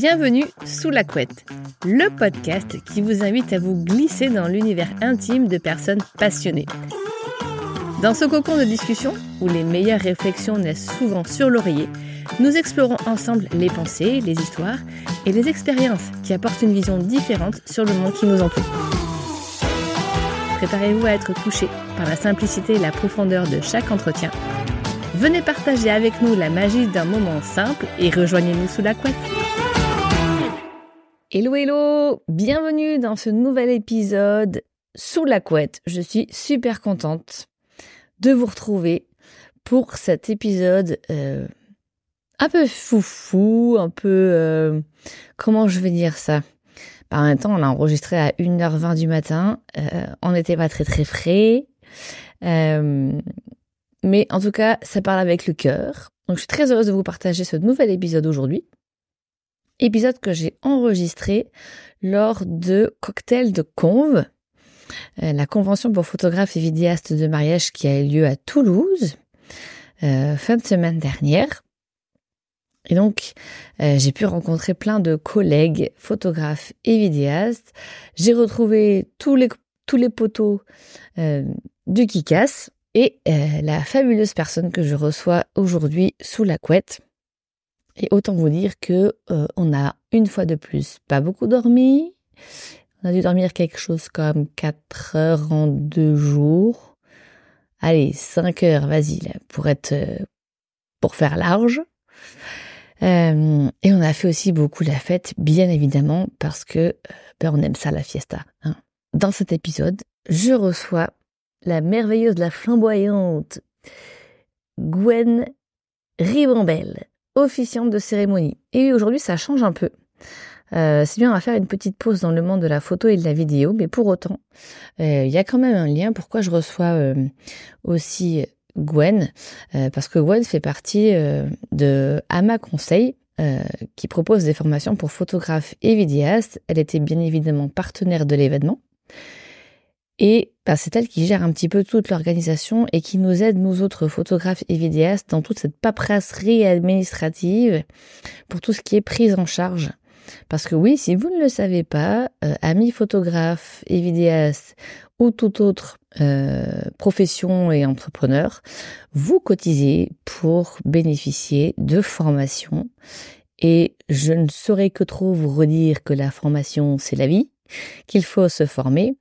Bienvenue sous la couette, le podcast qui vous invite à vous glisser dans l'univers intime de personnes passionnées. Dans ce cocon de discussion, où les meilleures réflexions naissent souvent sur l'oreiller, nous explorons ensemble les pensées, les histoires et les expériences qui apportent une vision différente sur le monde qui nous entoure. Préparez-vous à être touché par la simplicité et la profondeur de chaque entretien. Venez partager avec nous la magie d'un moment simple et rejoignez-nous sous la couette. Hello hello, bienvenue dans ce nouvel épisode sous la couette. Je suis super contente de vous retrouver pour cet épisode euh, un peu foufou, un peu... Euh, comment je vais dire ça? Par un temps, on l'a enregistré à 1h20 du matin. Euh, on n'était pas très très frais. mais en tout cas, ça parle avec le cœur. Donc je suis très heureuse de vous partager ce nouvel épisode aujourd'hui. Épisode que j'ai enregistré lors de Cocktail de Conve, euh, la convention pour photographes et vidéastes de mariage qui a eu lieu à Toulouse euh, fin de semaine dernière. Et donc, euh, j'ai pu rencontrer plein de collègues, photographes et vidéastes. J'ai retrouvé tous les, tous les poteaux du Kikas et la fabuleuse personne que je reçois aujourd'hui sous la couette. Et autant vous dire que on a une fois de plus pas beaucoup dormi on a dû dormir quelque chose comme 4 heures en deux jours. Allez, 5 heures, vas-y, pour être, euh, faire large. Euh, et on a fait aussi beaucoup la fête, bien évidemment, parce que euh, ben, aime ça, la fiesta. Hein. Dans cet épisode, je reçois la merveilleuse, la flamboyante Gwen Ribambelle, officiante de cérémonie. Et aujourd'hui, ça change un peu. Euh, c'est bien, on va faire une petite pause dans le monde de la photo et de la vidéo, mais pour autant, euh, il y a quand même un lien. Pourquoi je reçois euh, aussi Gwen Parce que Gwen fait partie de Ama Conseil, qui propose des formations pour photographes et vidéastes. Elle était bien évidemment partenaire de l'événement. Et bah, c'est elle qui gère un petit peu toute l'organisation et qui nous aide, nous autres photographes et vidéastes, dans toute cette paperasserie administrative pour tout ce qui est prise en charge parce que oui, si vous ne le savez pas, euh, amis photographes et vidéastes ou toute autre euh, profession et entrepreneur, vous cotisez pour bénéficier de formations. Et je ne saurais que trop vous redire que la formation, c'est la vie, qu'il faut se former.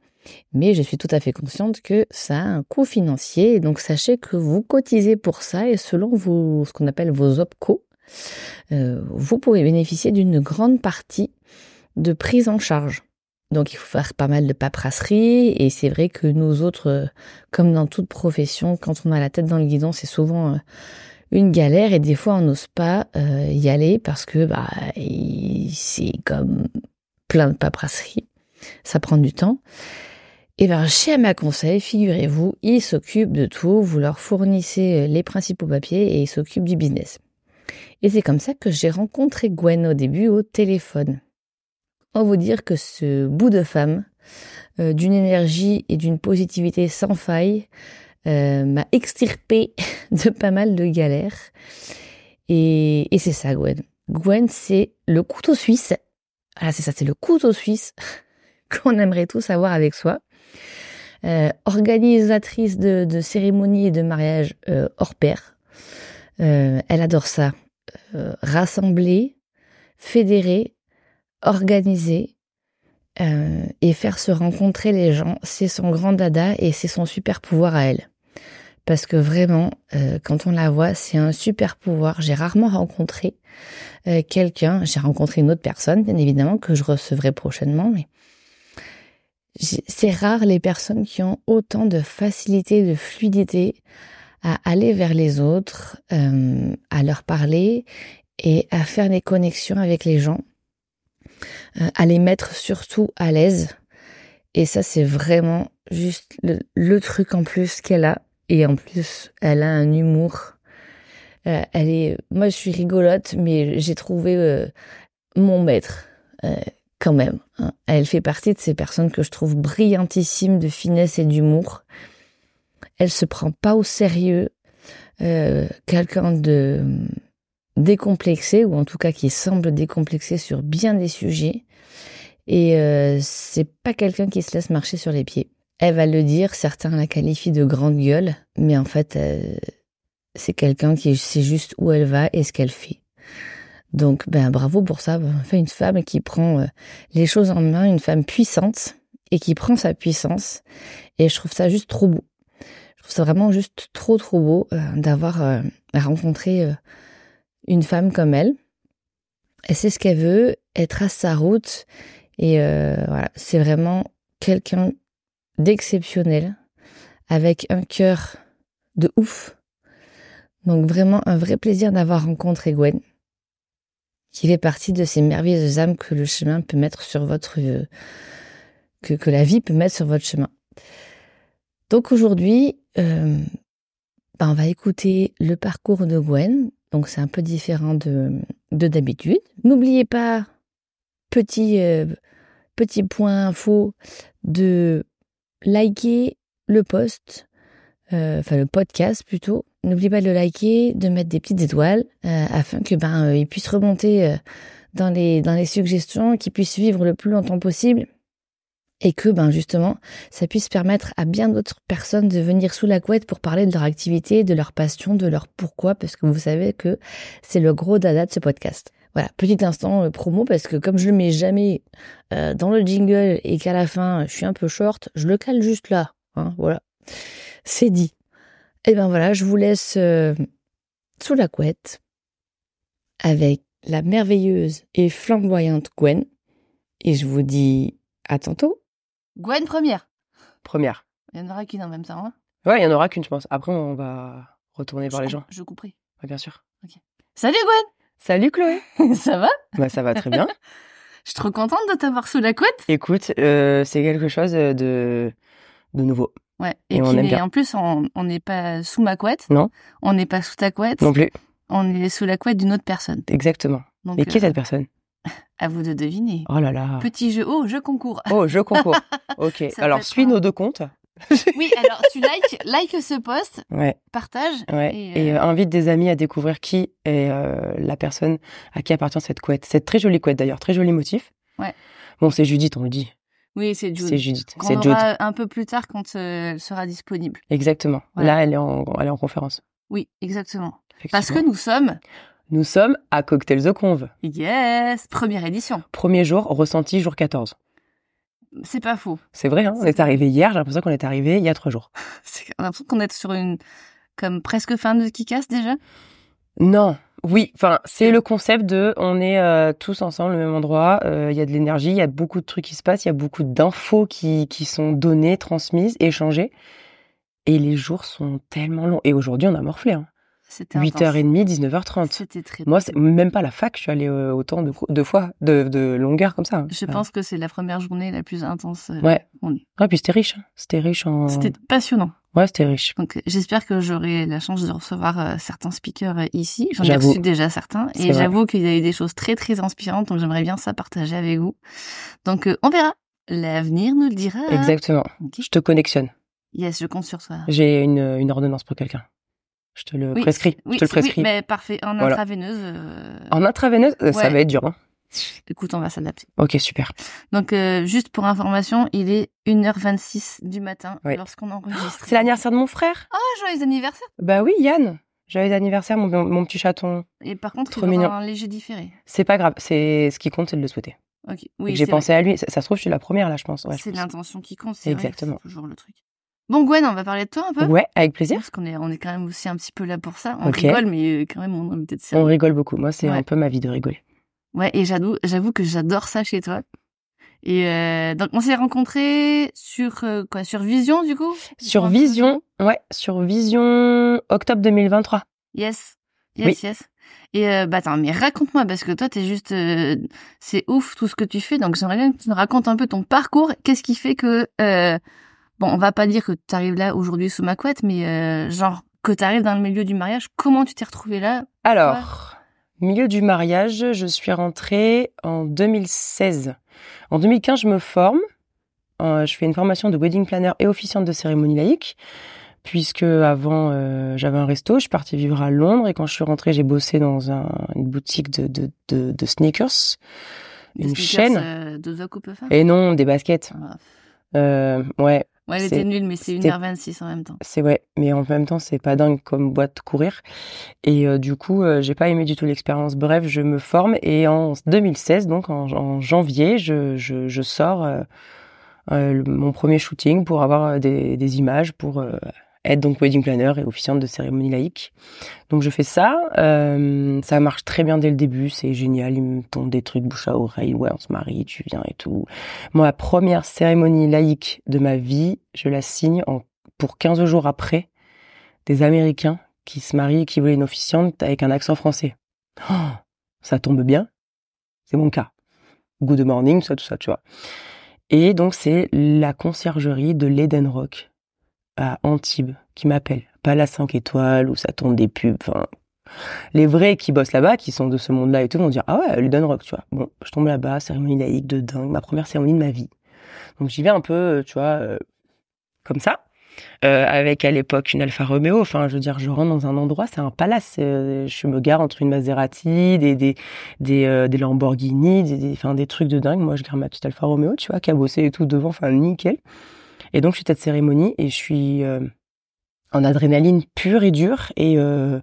Mais je suis tout à fait consciente que ça a un coût financier. Donc sachez que vous cotisez pour ça et selon ce qu'on appelle vos OPCO, euh, vous pouvez bénéficier d'une grande partie de prise en charge. Donc il faut faire pas mal de paperasserie et c'est vrai que nous autres, euh, comme dans toute profession, quand on a la tête dans le guidon, c'est souvent euh, une galère et des fois on n'ose pas y aller parce que bah c'est comme plein de paperasserie, ça prend du temps. Et bien chez Ama Conseil, figurez-vous, ils s'occupent de tout, vous leur fournissez les principaux papiers et ils s'occupent du business. Et c'est comme ça que j'ai rencontré Gwen au début au téléphone. On vous dire que ce bout de femme, euh, d'une énergie et d'une positivité sans faille, euh, m'a extirpé de pas mal de galères. Et, c'est ça, Gwen. Gwen, c'est le couteau suisse. Ah, c'est ça, c'est le couteau suisse qu'on aimerait tous avoir avec soi. Euh, organisatrice de, cérémonies et de mariages hors pair. elle adore ça. Euh, rassembler, fédérer, organiser euh, et faire se rencontrer les gens, c'est son grand dada et c'est son super pouvoir à elle. Parce que vraiment, euh, quand on la voit, c'est un super pouvoir. J'ai rarement rencontré quelqu'un, j'ai rencontré une autre personne, bien évidemment, que je recevrai prochainement, mais c'est rare les personnes qui ont autant de facilité, de fluidité à aller vers les autres, euh, à leur parler et à faire des connexions avec les gens, euh, à les mettre surtout à l'aise. Et ça, c'est vraiment juste le, truc en plus qu'elle a. Et en plus, elle a un humour. Euh, elle est, moi, je suis rigolote, mais j'ai trouvé mon maître quand même. Hein. Elle fait partie de ces personnes que je trouve brillantissimes de finesse et d'humour elle se prend pas au sérieux, euh, quelqu'un de décomplexée, ou en tout cas qui semble décomplexée sur bien des sujets. Et euh, c'est pas quelqu'un qui se laisse marcher sur les pieds. Elle va le dire, certains la qualifient de grande gueule, mais en fait, euh, c'est quelqu'un qui sait juste où elle va et ce qu'elle fait. Donc, ben bravo pour ça. Enfin, une femme qui prend euh, les choses en main, une femme puissante et qui prend sa puissance. Et je trouve ça juste trop beau. Je trouve ça vraiment juste trop trop beau euh, d'avoir euh, rencontré une femme comme elle. Elle sait ce qu'elle veut, elle trace sa route et voilà, c'est vraiment quelqu'un d'exceptionnel avec un cœur de ouf. Donc vraiment un vrai plaisir d'avoir rencontré Gwen qui fait partie de ces merveilleuses âmes que le chemin peut mettre sur votre euh, que, la vie peut mettre sur votre chemin. Donc aujourd'hui, euh, ben on va écouter le parcours de Gwen. Donc c'est un peu différent de de d'habitude. N'oubliez pas petit euh, petit point info de liker le post, enfin le podcast plutôt, N'oubliez pas de le liker, de mettre des petites étoiles euh, afin que ben euh, puisse remonter euh, dans les dans les suggestions, qu'il puisse vivre le plus longtemps possible et que ben justement ça puisse permettre à bien d'autres personnes de venir sous la couette pour parler de leur activité, de leur passion, de leur pourquoi parce que vous savez que c'est le gros dada de ce podcast. Voilà, petit instant promo parce que comme je le mets jamais dans le jingle et qu'à la fin je suis un peu short, je le cale juste là. Hein, voilà, c'est dit. Et eh ben voilà, je vous laisse euh, sous la couette avec la merveilleuse et flamboyante Gwen. Et je vous dis à tantôt. Gwen première. Première. Il y en aura qu'une en même temps. Hein ouais, il y en aura qu'une, je pense. Après, on va retourner voir les gens. Je couperai. Ouais, bien sûr. Salut Gwen Salut Chloé Ça va? Bah ça va très bien. je suis trop contente de t'avoir sous la couette. Écoute, euh, c'est quelque chose de, de nouveau. Ouais. Et, on en plus, on n'est pas sous ma couette. Non. On n'est pas sous ta couette. Non plus. On est sous la couette d'une autre personne. Exactement. Et qui est cette euh, personne? À vous de deviner. Oh là là. Petit jeu. Oh, je concours. Oh, je concours. ok. alors, suis nos deux comptes. oui, alors tu likes, like ce post, ouais. partage. Ouais. Et, euh, euh, invite des amis à découvrir qui est la personne à qui appartient cette couette. Cette très jolie couette d'ailleurs, très joli motif. Ouais. Bon, c'est Judith, on le dit. Oui, c'est Judith. C'est Judith. C'est Judith. un peu plus tard quand euh, elle sera disponible. Exactement. Là, elle est, en, elle est en conférence. Oui, exactement. Parce que nous sommes... Nous sommes à Cocktail The Conve. Yes Première édition. Premier jour, ressenti jour 14. C'est pas faux. C'est vrai, hein on est arrivé hier, j'ai l'impression qu'on est arrivé il y a trois jours. On a l'impression qu'on est sur une... comme presque fin de Kikas déjà? Non, oui, enfin, c'est le concept de on est euh, tous ensemble au même endroit, euh, il y a de l'énergie, il y a beaucoup de trucs qui se passent, il y a beaucoup d'infos qui, qui sont données, transmises, échangées. Et les jours sont tellement longs. Et aujourd'hui, on a morflé. Hein. C'était 8h30, 19h30. C'était très Moi, c'est même pas la fac, je suis allée euh, autant de, de fois, de, de longueur comme ça. Hein. Je pense que c'est la première journée la plus intense. ouais. Ouais, puis c'était riche. Hein. C'était riche en. C'était passionnant. Ouais, c'était riche. Donc j'espère que j'aurai la chance de recevoir euh, certains speakers euh, ici. J'en ai reçu déjà certains et j'avoue qu'il y a eu des choses très très inspirantes donc j'aimerais bien ça partager avec vous. Donc euh, on verra. L'avenir nous le dira. Exactement. Je te connexionne. Yes, je compte sur toi. J'ai une, une ordonnance pour quelqu'un. Je te le prescris. Oui, je te le prescris. Oui, mais parfait. En intraveineuse. En intraveineuse, ça va être dur. Hein. Écoute, on va s'adapter. Ok, super. Donc, euh, juste pour information, il est 1h26 du matin lorsqu'on enregistre. C'est l'anniversaire de mon frère. Oh, joyeux anniversaire. Bah oui, Yann. Joyeux anniversaire, mon, mon petit chaton. Et par contre, Trop il mignon. un léger différé. C'est pas grave. C'est ce qui compte, c'est de le souhaiter. Ok. Oui. J'ai pensé à lui. Ça, se trouve, je suis la première là, je pense. c'est l'intention qui compte. C'est exactement. toujours le truc. Bon, Gwen, on va parler de toi un peu. Ouais, avec plaisir. Parce qu'on est, on est quand même aussi un petit peu là pour ça. On rigole, mais quand même, on a peut-être On rigole beaucoup. Moi, c'est un peu ma vie de rigoler. Ouais, et j'avoue, j'avoue que j'adore ça chez toi. Et euh, donc on s'est rencontrés sur euh, quoi Sur Vision du coup? Sur Vision, ouais, sur Vision octobre 2023. Yes, yes, yes. Et euh, bah attends, mais raconte-moi parce que toi t'es juste, euh, c'est ouf tout ce que tu fais. Donc j'aimerais bien que tu nous racontes un peu ton parcours. Qu'est-ce qui fait que bon, on va pas dire que tu arrives là aujourd'hui sous ma couette, mais genre que tu arrives dans le milieu du mariage. Comment tu t'es retrouvé là? Alors. Milieu du mariage, je suis rentrée en 2016. En 2015, je me forme. Euh, je fais une formation de wedding planner et officiante de cérémonie laïque. puisque avant euh, j'avais un resto, je suis partie vivre à Londres et quand je suis rentrée, j'ai bossé dans un, une boutique de, de, de, de sneakers, une sneakers, chaîne. euh, de The Et non, des baskets. Ah. Euh, ouais, Ouais, elle était nulle, mais c'est c'était- 1h26 en même temps. c'est ouais, mais en même temps, c'est pas dingue comme boîte courir. Et euh, du coup, euh, j'ai pas aimé du tout l'expérience. Bref, je me forme et en 2016, donc en, en janvier, je, je, je sors euh, euh, le- mon premier shooting pour avoir des, des images pour être donc wedding planner et officiante de cérémonie laïque. Donc je fais ça, euh, ça marche très bien dès le début, c'est génial, ils me tombent des trucs bouche à oreille, ouais on se marie, tu viens et tout. Moi la première cérémonie laïque de ma vie, je la signe en, pour 15 jours après des Américains qui se marient et qui voulaient une officiante avec un accent français. Oh, ça tombe bien, c'est mon cas. Good morning, ça, tout ça, tu vois. Et donc c'est la conciergerie de l'Eden Rock à Antibes qui m'appelle. Pas la 5 étoiles où ça tourne des pubs. Enfin, les vrais qui bossent là-bas, qui sont de ce monde-là et tout, vont dire ah ouais, l'Eden Rock, tu vois. Bon, je tombe là-bas, cérémonie laïque de dingue, ma première cérémonie de ma vie. Donc j'y vais un peu, euh, tu vois, euh, comme ça. Euh, avec à l'époque une Alfa Romeo. Enfin, je veux dire, je rentre dans un endroit, c'est un palace. Je me gare entre une Maserati, des des des, Lamborghini, des, des, des trucs de dingue. Moi, je gare ma petite Alfa Romeo, tu vois, cabossée et tout devant, enfin nickel. Et donc, je suis cette cérémonie et je suis euh, en adrénaline pure et dure. Et, euh,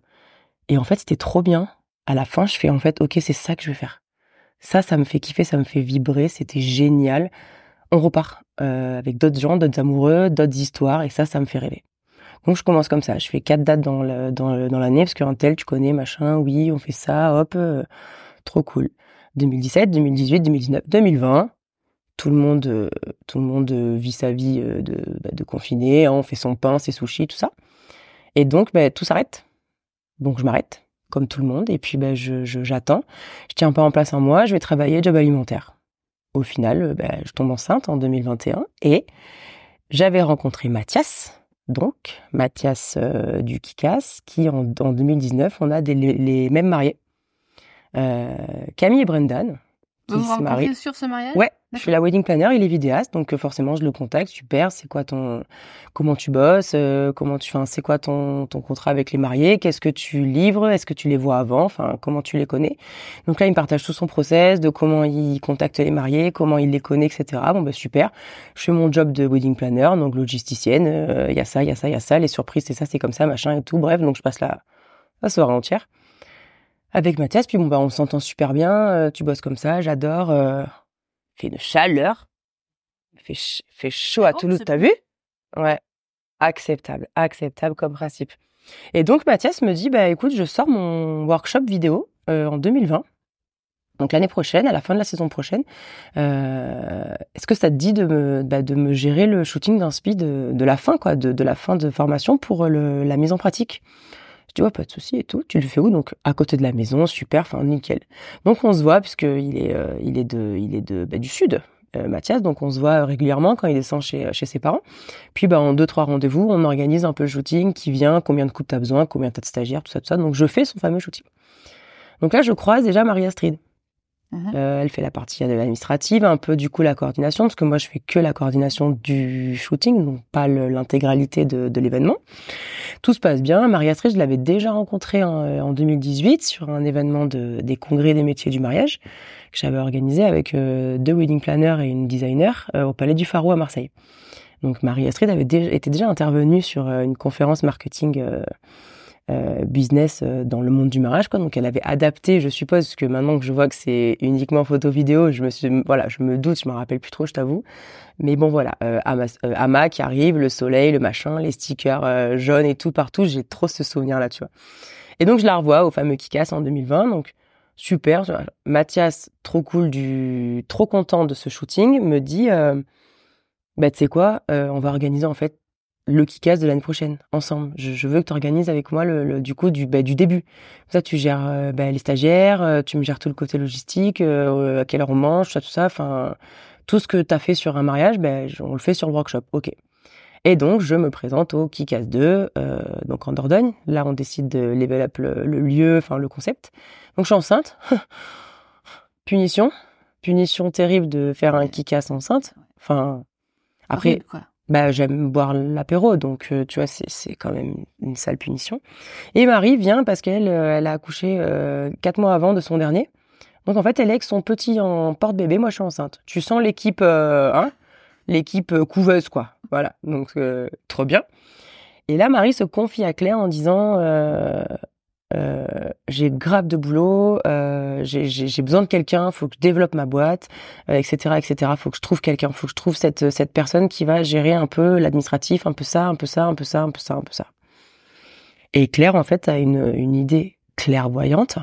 et en fait, c'était trop bien. À la fin, je fais en fait, ok, c'est ça que je vais faire. Ça, ça me fait kiffer, ça me fait vibrer. C'était génial. On repart euh, avec d'autres gens, d'autres amoureux, d'autres histoires. Et ça, ça me fait rêver. Donc, je commence comme ça. Je fais quatre dates dans le- dans dans l'année parce qu'un tel, tu connais, machin. Oui, on fait ça. Hop, euh, trop cool. 2017, 2018, 2019, 2020 tout le monde, euh, tout le monde euh, vit sa vie euh, de, bah, de confiné, hein, on fait son pain, ses sushis, tout ça. Et donc, bah, tout s'arrête. Donc, je m'arrête, comme tout le monde, et puis bah, je, je- j'attends. Je tiens pas en place un mois, je vais travailler job alimentaire. Au final, je tombe enceinte en 2021, et j'avais rencontré Mathias, donc Mathias euh, du Kikas, qui en, en 2019, on a des, les, mêmes mariés. Camille et Brendan, Vous vous rencontrez sur ce mariage Ouais, je suis la wedding planner, il est vidéaste, donc euh, forcément je le contacte, super, c'est quoi ton, comment tu bosses, euh, comment tu, enfin c'est quoi ton ton contrat avec les mariés, qu'est-ce que tu livres, est-ce que tu les vois avant, enfin comment tu les connais. Donc là il me partage tout son process, de comment il contacte les mariés, comment il les connaît, etc. Bon bah super, je fais mon job de wedding planner, donc logisticienne, euh, il y a ça, il y a ça, il y a ça, les surprises c'est ça, c'est comme ça, machin et tout, bref, donc je passe la la soirée entière avec Mathias, puis bon bah on s'entend super bien, euh, tu bosses comme ça, j'adore. euh, fait une chaleur. Fait, ch- fait chaud à Oh, Toulouse, t'as vu? Ouais. Acceptable, acceptable comme principe. Et donc Mathias me dit, bah écoute, je sors mon workshop vidéo euh, en 2020. Donc l'année prochaine, à la fin de la saison prochaine, euh, est-ce que ça te dit de me, bah, de me gérer le shooting d'un speed de, de la fin, quoi, de, de la fin de formation pour le, la mise en pratique? Dis, ouais, pas de souci et tout. Tu le fais où? Donc à côté de la maison, super, enfin nickel. Donc on se voit puisque il est, euh, il est de, il est de, bah, du sud, euh, Mathias. Donc on se voit régulièrement quand il descend chez, chez ses parents. Puis bah en deux trois rendez-vous, on organise un peu le shooting, qui vient, combien de coups t'as besoin, combien t'as de stagiaires, tout ça, tout ça. Donc je fais son fameux shooting. Donc là je croise déjà Marie Mhm. Euh, elle fait la partie de l'administrative, un peu du coup la coordination, parce que moi je fais que la coordination du shooting, donc pas l'intégralité de, l'événement. Tout se passe bien. Marie Astrid, je l'avais déjà rencontrée en, euh, en 2018 sur un événement de, des congrès des métiers du mariage que j'avais organisé avec euh, deux wedding planners et une designer euh, au Palais du Pharaon à Marseille. Donc Marie Astrid avait déjà, était déjà intervenue sur euh, une conférence marketing euh, business euh, dans le monde du mariage quoi. Donc elle avait adapté je suppose parce que maintenant que je vois que c'est uniquement photo vidéo je me suis voilà je me doute je me rappelle plus trop je t'avoue. Mais bon voilà euh, Ama, qui arrive le soleil le machin les stickers jaunes et tout partout j'ai trop ce souvenir là tu vois. Et donc je la revois au fameux Kikas en 2020 donc super Mathias trop cool du trop content de ce shooting me dit bah tu sais quoi on va organiser en fait le Kikas de l'année prochaine ensemble. Je, je veux que tu organises avec moi le, le- du coup du bah, du début. Comme ça tu gères euh, bah, les stagiaires, euh, tu me gères tout le côté logistique, euh, à quelle heure on mange, tout ça tout ça, enfin tout ce que tu as fait sur un mariage, ben je- on le fait sur le workshop. OK. Et donc je me présente au Kikas 2 euh, donc en Dordogne. Là on décide de level up le, le lieu, enfin le concept. Donc je suis enceinte. Punition, punition terrible de faire un Kikas enceinte. Enfin après Horrible, quoi. Bah j'aime boire l'apéro, donc euh, tu vois c'est quand même une sale punition. Et Marie vient parce qu'elle euh, elle a accouché euh, quatre mois avant de son dernier. Donc en fait elle est avec son petit en porte-bébé, moi je suis enceinte. Tu sens l'équipe hein, l'équipe couveuse quoi. Voilà donc trop bien. Et là Marie se confie à Claire en disant euh, j'ai grave de boulot, euh, j'ai besoin de quelqu'un, faut que je développe ma boîte, etc., euh, etc. Faut que je trouve quelqu'un, faut que je trouve cette cette personne qui va gérer un peu l'administratif, un peu ça, un peu ça, un peu ça, un peu ça, un peu ça. Et Claire, en fait, a une une idée clairvoyante.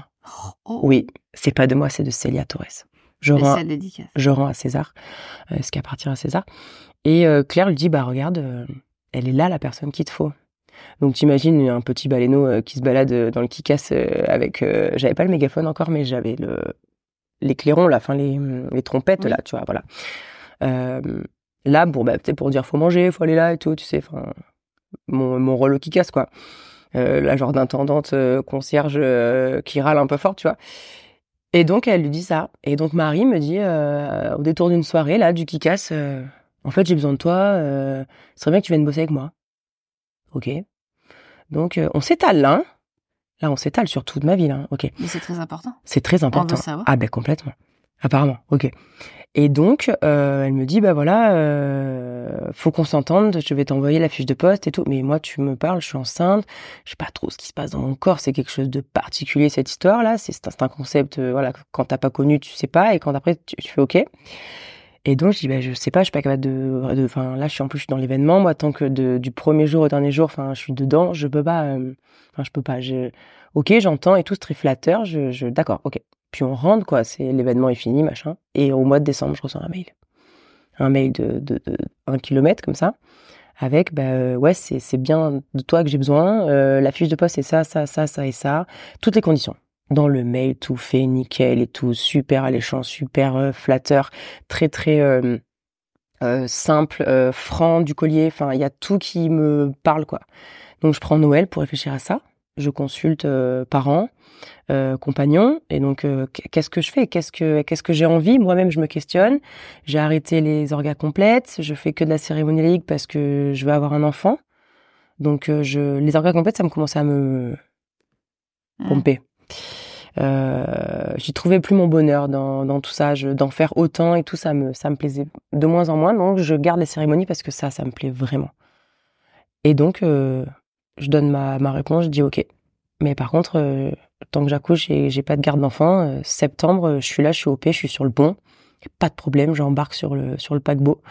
Oh. Oui, c'est pas de moi, c'est de Célia Torres. Je rends, je rends à César ce qui appartient à César. Et Claire lui dit, bah regarde, elle est là la personne qu'il te faut. Donc t'imagines un petit baleineau euh, qui se balade euh, dans le Kikas euh, avec, j'avais pas le mégaphone encore, mais j'avais le l'éclairon, la fin les, les trompettes là, tu vois, voilà. là, bon, bah, pour dire faut manger, faut aller là et tout, tu sais, enfin, mon, mon rôle au Kikas quoi. la genre d'intendante concierge qui râle un peu fort, tu vois. Et donc elle lui dit ça. Et donc Marie me dit au détour d'une soirée là du Kikas, en fait j'ai besoin de toi, ce serait bien que tu viennes bosser avec moi. Ok. Donc, euh, on s'étale là. Hein. là, on s'étale sur toute ma vie. Là. Ok. Mais c'est très important. C'est très important. Ah ben complètement. Apparemment. Ok. Et donc, euh, elle me dit, bah voilà, euh, faut qu'on s'entende. Je vais t'envoyer la fiche de poste et tout. Mais moi, tu me parles, je suis enceinte. Je sais pas trop ce qui se passe dans mon corps. C'est quelque chose de particulier cette histoire là. C'est un, concept. voilà, quand t'as pas connu, tu sais pas. Et quand après, tu, tu fais ok. Et donc, je dis, bah, je sais pas, je suis pas capable de, enfin, là, je suis en plus, je suis dans l'événement, moi, tant que de, du premier jour au dernier jour, enfin, je suis dedans, je peux pas, euh, enfin, je peux pas, je, ok, j'entends et tout, c'est très flatteur, je, je, d'accord, ok. Puis on rentre, quoi, c'est, l'événement est fini, machin. Et au mois de décembre, je reçois un mail. Un mail de, de, de un kilomètre, comme ça, avec, bah, euh, ouais, c'est, c'est bien de toi que j'ai besoin, euh, la fiche de poste, c'est ça, ça, ça, ça et ça, toutes les conditions dans le mail, tout fait nickel et tout, super alléchant, super euh, flatteur, très très euh, euh, simple, franc du collier. Enfin, il y a tout qui me parle quoi. Donc je prends Noël pour réfléchir à ça. Je consulte parents, compagnons, et donc qu'est-ce que je fais? Qu'est-ce que qu'est-ce que j'ai envie? Moi-même, je me questionne. J'ai arrêté les orgas complètes. Je fais que de la cérémonie parce que je veux avoir un enfant. Donc je les orgas complètes, ça me commençait à me mmh. Euh, j'y trouvais plus mon bonheur dans, tout ça, d'en faire autant et tout ça me ça me plaisait de moins en moins. Donc je garde les cérémonies parce que ça ça me plaît vraiment. Et donc euh, je donne ma, réponse, je dis ok. Mais par contre, euh, tant que j'accouche et j'ai pas de garde d'enfant, septembre, je suis là, je suis OP, je suis sur le pont, pas de problème, j'embarque sur le sur le paquebot,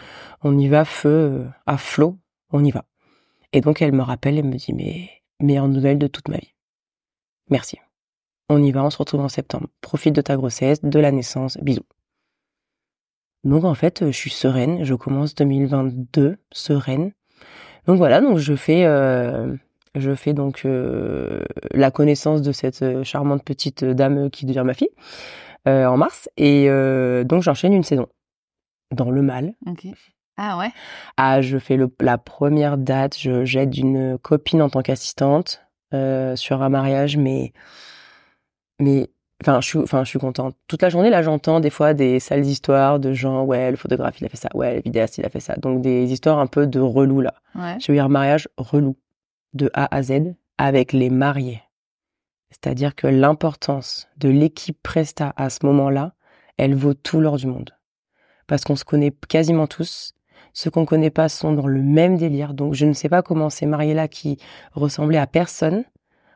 on y va feu à flot, on y va. Et donc elle me rappelle et me dit mais meilleure nouvelle de toute ma vie. Merci. On y va, on se retrouve en septembre. Profite de ta grossesse, de la naissance, bisous. Donc en fait, je suis sereine, je commence 2022 sereine. Donc voilà, donc je fais euh, je fais donc euh, la connaissance de cette charmante petite dame qui devient ma fille euh, en mars et donc j'enchaîne une saison dans le mal. Ah ouais. Ah, je fais le, la première date, je j'aide une copine en tant qu'assistante sur un mariage mais mais enfin je suis enfin je suis contente. Toute la journée là j'entends des fois des sales histoires de gens ouais le photographe il a fait ça. Ouais le vidéaste il a fait ça donc des histoires un peu de relou là. Ouais. j'ai eu un mariage relou de A à Z avec les mariés. C'est-à-dire que l'importance de l'équipe Presta à ce moment-là elle vaut tout l'or du monde. Parce qu'on se connaît quasiment tous. Ceux qu'on connaît pas sont dans le même délire. Donc je ne sais pas comment ces mariés là qui ressemblaient à personne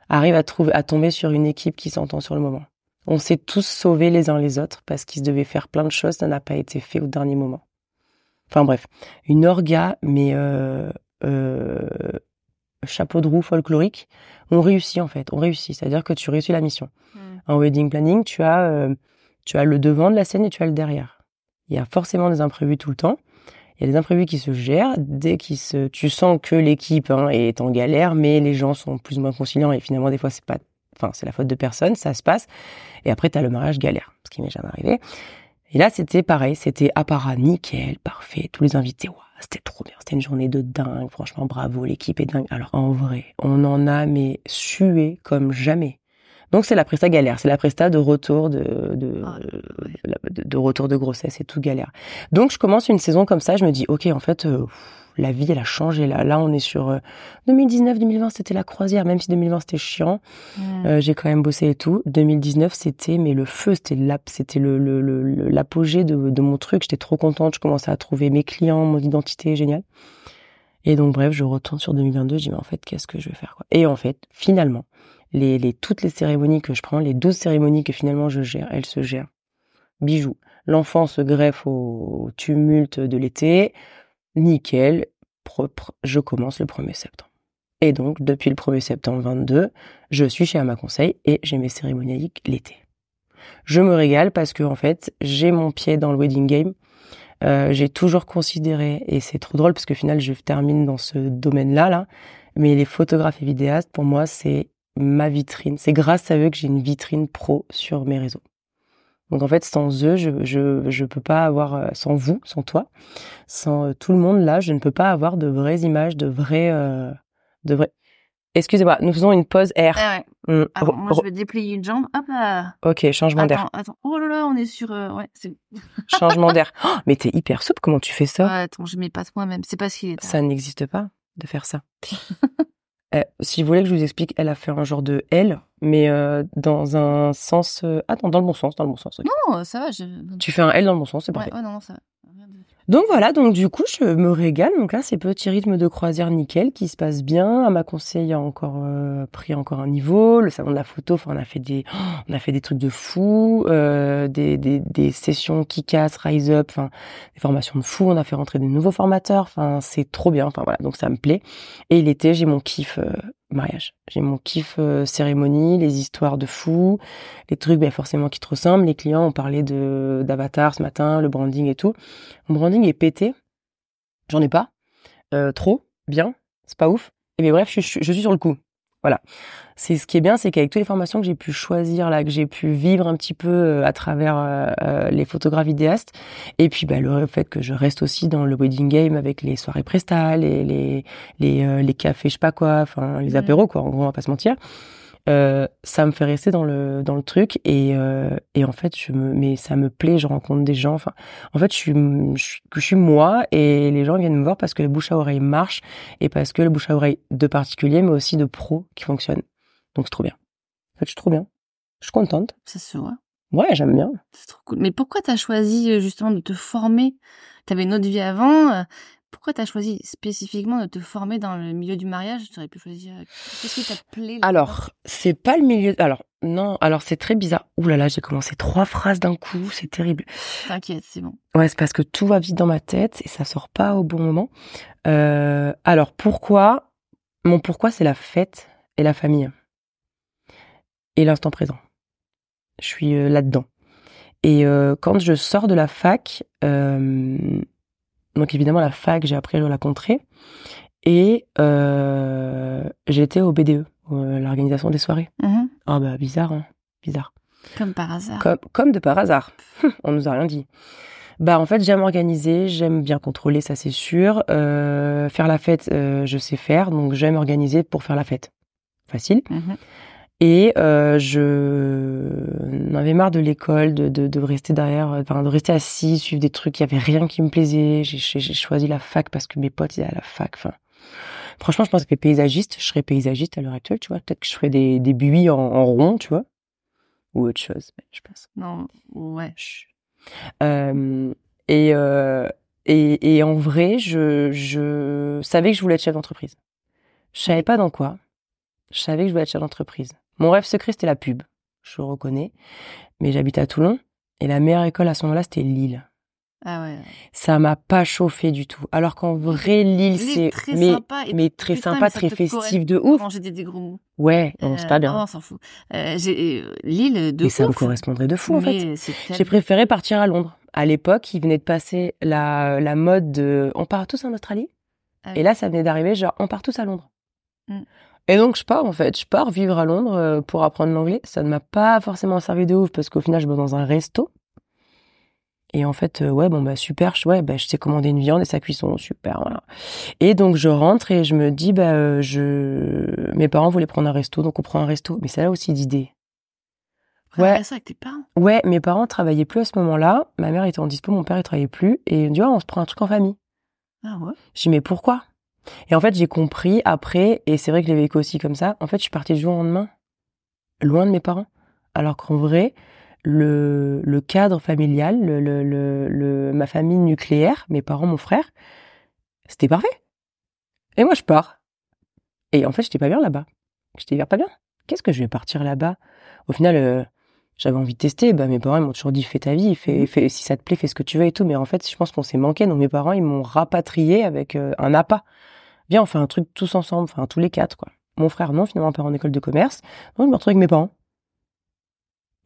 arrive à trouver, à tomber sur une équipe qui s'entend sur le moment. On s'est tous sauvés les uns les autres parce qu'ils devaient faire plein de choses, ça n'a pas été fait au dernier moment. Enfin bref, une orga, mais euh, euh, chapeau de roue folklorique. On réussit en fait, on réussit. C'est-à-dire que tu réussis la mission. Hmm. En wedding planning, tu as, euh, tu as le devant de la scène et tu as le derrière. Il y a forcément des imprévus tout le temps il y a des imprévus qui se gèrent dès qu'ils se, tu sens que l'équipe hein, est en galère, mais les gens sont plus ou moins conciliants et finalement des fois c'est pas, enfin c'est la faute de personne, ça se passe. Et après tu as le mariage galère, ce qui m'est jamais arrivé. Et là c'était pareil, c'était apparat nickel, parfait, tous les invités, c'était trop bien, c'était une journée de dingue, franchement bravo, l'équipe est dingue. Alors en vrai, on en a mais sué comme jamais. Donc c'est la presta galère, c'est la presta de retour de de, ah, de, retour de grossesse et tout galère. Donc je commence une saison comme ça, je me dis ok en fait euh, la vie, elle a changé. Là, là on est sur 2019-2020, c'était la croisière, même si 2020 c'était chiant. Mm. j'ai quand même bossé et tout. 2019, c'était mais le feu, c'était l'ap, c'était le l'apogée de, de mon truc. J'étais trop contente. Je commençais à trouver mes clients, mon identité, génial. Et donc bref, je retourne sur 2022. Je dis mais en fait, qu'est-ce que je vais faire quoi? Et en fait, finalement, les, toutes les cérémonies que je prends, les 12 cérémonies que finalement je gère, elles se gèrent. Bijoux. L'enfant se greffe au tumulte de l'été. Nickel, propre. Je commence le 1er septembre. Et donc, depuis le 1er septembre 22, je suis chez Ama Conseil et j'ai mes cérémonies l'été. Je me régale parce que, en fait, j'ai mon pied dans le wedding game. Euh, j'ai toujours considéré, et c'est trop drôle parce que au final, je termine dans ce domaine-là, là, mais les photographes et vidéastes, pour moi, c'est ma vitrine. C'est grâce à eux que j'ai une vitrine pro sur mes réseaux. Donc en fait, sans eux, je je je peux pas avoir euh, sans vous, sans toi, sans euh, tout le monde là, je ne peux pas avoir de vraies images, de vrais euh, de vrais. Excusez-moi, nous faisons une pause R. Ah ouais. Re- moi, je vais déplier une jambe. Hop là. Ok, changement d'air. Attends, attends. Oh là là, on est sur. euh, ouais, c'est. Changement d'air. Oh, mais t'es hyper souple, comment tu fais ça? Attends, je m'épate moi-même. C'est pas ce qu'il est. Ça n'existe pas de faire ça. Euh, si vous voulez que je vous explique, elle a fait un genre de L, mais euh, dans un sens. euh, Attends, dans le bon sens, dans le bon sens. Non, ça va. Je... Tu fais un L dans le bon sens, c'est Ouais, parfait. ouais, non, non, ça va. Donc voilà, donc du coup, je me régale. Donc là, c'est petit rythme de croisière nickel qui se passe bien. Ma conseil a encore euh, pris encore un niveau. Le salon de la photo, enfin, on a fait des, oh, on a fait des trucs de fou, euh, des, des, des sessions qui rise up, enfin, des formations de fou. On a fait rentrer des nouveaux formateurs. Enfin, c'est trop bien. Enfin voilà, donc ça me plaît. Et l'été, j'ai mon kiff euh, mariage. J'ai mon kiff euh, cérémonie, les histoires de fou, les trucs, ben forcément qui te ressemblent. Les clients ont parlé de d'avatar ce matin, le branding et tout. Mon branding est pété. J'en ai pas. Euh, trop. Bien. C'est pas ouf. Et mais bref, je, je suis sur le coup. Voilà. C'est ce qui est bien, c'est qu'avec toutes les formations que j'ai pu choisir là, que j'ai pu vivre un petit peu euh, à travers euh, euh, les photographes vidéastes, et puis bah, le fait que je reste aussi dans le wedding game avec les soirées presta, les les les, euh, les cafés, je sais pas quoi, enfin les Mhm. apéros quoi. En gros, on va pas se mentir. Euh, ça me fait rester dans le dans le truc et euh, et en fait je me mais ça me plaît je rencontre des gens enfin en fait je suis je suis, je suis moi et les gens viennent me voir parce que le bouche à oreille marche et parce que le bouche à oreille de particulier mais aussi de pro qui fonctionne donc c'est trop bien en fait je suis trop bien je suis contente Ça se voit. ouais j'aime bien C'est trop cool. Mais pourquoi t'as choisi euh, justement de te former? T'avais une autre vie avant. Pourquoi t'as choisi spécifiquement de te former dans le milieu du mariage? Tu aurais pu choisir. euh, Qu'est-ce qui t'a là-dedans? Alors c'est pas le milieu alors non alors c'est très bizarre ouh là là j'ai commencé trois phrases d'un coup c'est terrible T'inquiète, c'est bon. Ouais, c'est parce que tout va vite dans ma tête et ça sort pas au bon moment. Euh, alors pourquoi Mon pourquoi, c'est la fête et la famille et l'instant présent. Je suis euh, là-dedans. Et euh, quand je sors de la fac, euh, donc évidemment la fac, j'ai appris à la contrée et euh, j'étais au BDE, euh, l'organisation des soirées. Mhm. Ah bah bizarre, hein bizarre. Comme par hasard. Comme, comme de par hasard. On nous a rien dit. Bah en fait j'aime organiser, j'aime bien contrôler, ça c'est sûr. Euh, faire la fête, je sais faire, donc j'aime organiser pour faire la fête. Facile. Mhm. Et euh, je en avais marre de l'école, de, de, de rester derrière, enfin de rester assis, suivre des trucs, il y avait rien qui me plaisait. J'ai j'ai- j'ai choisi la fac parce que mes potes ils allaient à la fac. Enfin, franchement, je pense que paysagiste, je serais paysagiste à l'heure actuelle, tu vois. Peut-être que je ferais des, des buis en, en rond, tu vois, ou autre chose, je pense. Non, ouais. Euh, et, euh, et, et en vrai, je, je savais que je voulais être chef d'entreprise. Je savais pas dans quoi. Je savais que je voulais être chef d'entreprise. Mon rêve secret, c'était la pub. Je le reconnais. Mais j'habite à Toulon. Et la meilleure école à ce moment-là, c'était Lille. Ah ouais. Ça m'a pas chauffé du tout. Alors qu'en vrai, Lille, c'est très mais, sympa et mais très putain, sympa, mais très festif de ouf. J'ai des, des gros mots. Ouais, c'est Euh, pas bien. on s'en fout. Euh, euh, Lille de mais ça me correspondrait de fou, en fait. mais J'ai préféré partir à Londres. À l'époque, il venait de passer la, la mode de on part tous en Australie. Ah oui. Et là, ça venait d'arriver, genre on part tous à Londres. Mm. Et donc, je pars en fait. Je pars vivre à Londres euh, pour apprendre l'anglais. Ça ne m'a pas forcément servi de ouf parce qu'au final, je bosse dans un resto. Et en fait, euh, ouais, bon, bah super, je, ouais, bah, je sais commander une viande et sa cuisson, super, voilà. Et donc, je rentre et je me dis, bah, euh, je... mes parents voulaient prendre un resto, donc on prend un resto. Mais c'est là aussi d'idées. Après, ouais. ça avec tes parents. Ouais, mes parents travaillaient plus à ce moment-là. Ma mère était en dispo, mon père il travaillait plus. Et on dit, on se prend un truc en famille. Ah ouais Je dis, mais pourquoi? Et en fait, j'ai compris après, et c'est vrai que je l'ai vécu aussi comme ça, en fait, je suis partie du jour au lendemain, loin de mes parents. Alors qu'en vrai, le, le cadre familial, le, le, le, le- ma famille nucléaire, mes parents, mon frère, c'était parfait. Et moi, je pars. Et en fait, j'étais pas bien là-bas. J'étais pas bien. Qu'est-ce que je vais partir là-bas? Au final, euh, j'avais envie de tester. Bah, mes parents ils m'ont toujours dit fais ta vie, fais, Mhm. fais, si ça te plaît, fais ce que tu veux et tout. Mais en fait, je pense qu'on s'est manqué. Donc mes parents, ils m'ont rapatrié avec euh, un appât. Viens, on fait un truc tous ensemble, enfin tous les quatre, quoi. Mon frère, non, finalement, part en école de commerce. Donc je me retrouve avec mes parents.